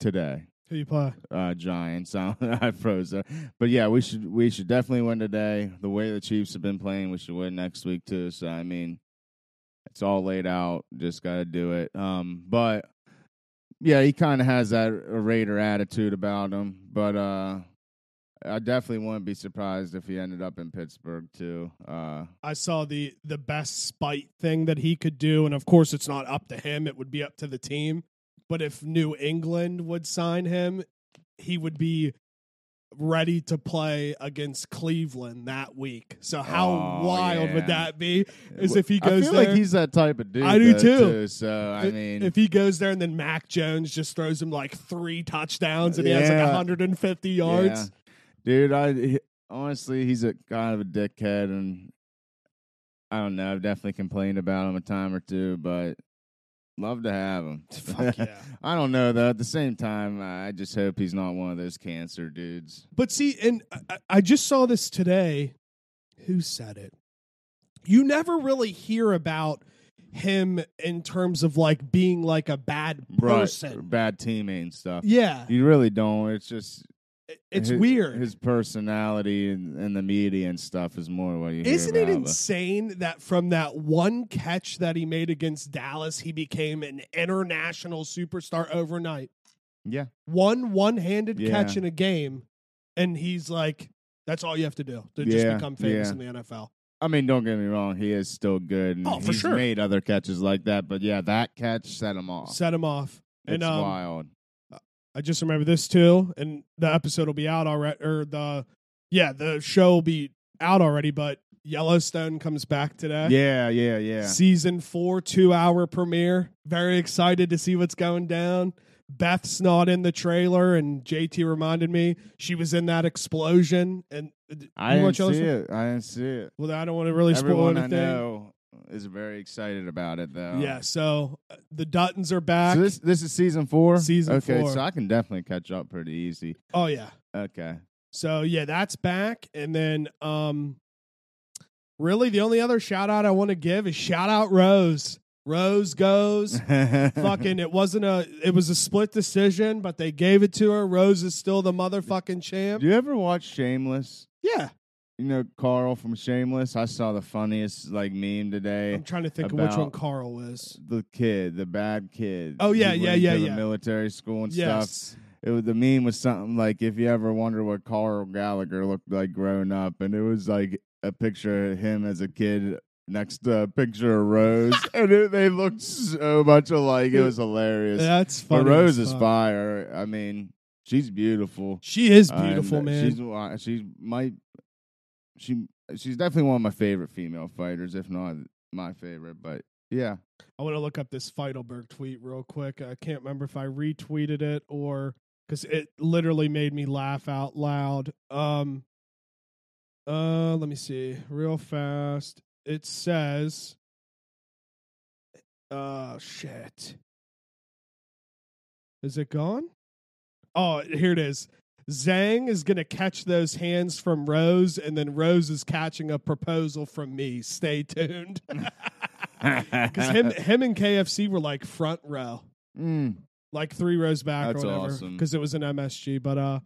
today. Who you play? Uh, Giants. I froze there, but yeah, we should we should definitely win today. The way the Chiefs have been playing, we should win next week too. So I mean, it's all laid out. Just got to do it. Um, but yeah, he kind of has that Raider attitude about him. But uh, I definitely wouldn't be surprised if he ended up in Pittsburgh too. Uh, I saw the the best spite thing that he could do, and of course, it's not up to him; it would be up to the team. But if New England would sign him, he would be ready to play against Cleveland that week. So how Oh, wild would that be? Is if he goes there. I feel there. like he's that type of dude. I do though, too. So I mean, if he goes there and then Mac Jones just throws him like three touchdowns and he has like 150 yards. Yeah. dude, I he- honestly, he's a kind of a dickhead, and I don't know. I've definitely complained about him a time or two, but love to have him. Fuck yeah. I don't know though. At the same time, I just hope he's not one of those cancer dudes. But see, and I, I just saw this today. Who said it? You never really hear about him in terms of like being like a bad person. Right, bad teammate and stuff. Yeah, You really don't. It's just it's his, weird. His personality and, and the media and stuff is more what you hear Isn't it about, but- insane that from that one catch that he made against Dallas, he became an international superstar overnight? Yeah, One one-handed Yeah. catch in a game, and he's like, "That's all you have to do to just become famous yeah. in the NFL." I mean, don't get me wrong. He is still good. And Oh, for he's sure. made other catches like that, but yeah, that catch set him off. Set him off. it's and um, wild. I just remember this too, and the episode will be out already, or the yeah, the show will be out already. But Yellowstone comes back today. Yeah, yeah, yeah. Season four, two hour premiere. Very excited to see what's going down. Beth's not in the trailer, and JT reminded me she was in that explosion. And uh, I didn't see it. I didn't see it. Well, I don't want to really spoil Everyone I anything. know is very excited about it, though. Yeah, so uh, the Duttons are back. So this this is season four. Season okay, four. so I can definitely catch up pretty easy. oh yeah, Okay. So yeah, that's back. And then um really the only other shout out I want to give is shout out Rose. Rose goes. fucking it wasn't a it was a split decision, but they gave it to her. Rose is still the motherfucking champ. Do you ever watch Shameless? Yeah. You know Carl from Shameless. I saw the funniest like meme today. I'm trying to think of which one Carl is. The kid, the bad kid. Oh, yeah, yeah, yeah, yeah. military school and stuff. It was the meme was something like if you ever wonder what Carl Gallagher looked like growing up, and it was like a picture of him as a kid next to a picture of Rose, and it, they looked so much alike. It was hilarious. That's funny. but Rose is fire. I mean, she's beautiful. She is Uh, beautiful, man. She's she's my she she's definitely one of my favorite female fighters, if not my favorite. But yeah, I want to look up this Feitelberg tweet real quick. I can't remember if I retweeted it or because it literally made me laugh out loud. Um, uh, let me see real fast. It says, "Uh, shit, is it gone? Oh, here it is." Zhang is going to catch those hands from Rose, and then Rose is catching a proposal from me. Stay tuned. Because him, him and KFC were like front row, Mm. like three rows back That's or whatever. awesome. Because it was an MSG, but uh,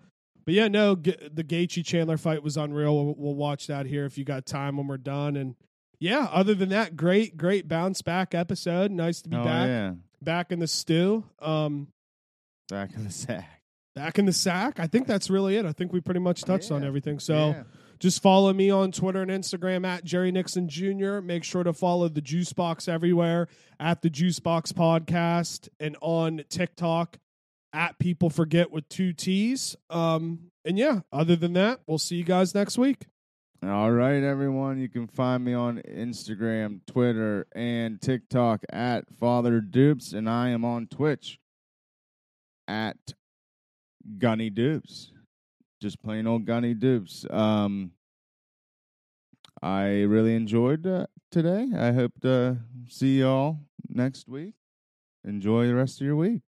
but yeah, no, G- the Gaethje Chandler fight was unreal. We'll, we'll watch that here if you got time when we're done. And yeah, other than that, great, great bounce back episode. Nice to be oh back, yeah, back in the stew. Um, back in the sack. Back in the sack. I think that's really it. I think we pretty much touched on everything. So. Yeah. Just follow me on Twitter and Instagram at Jerry Nixon Jr. Make sure to follow the Juice Box everywhere at the Juice Box Podcast and on TikTok at People Forget with two T's. Um, and yeah, other than that, we'll see you guys next week. All right, everyone. You can find me on Instagram, Twitter, and TikTok at Father Dupes, and I am on Twitch at Gunny Dupes. Just plain old Gunny Dupes. Um, I really enjoyed uh, today. I hope to see y'all next week. Enjoy the rest of your week.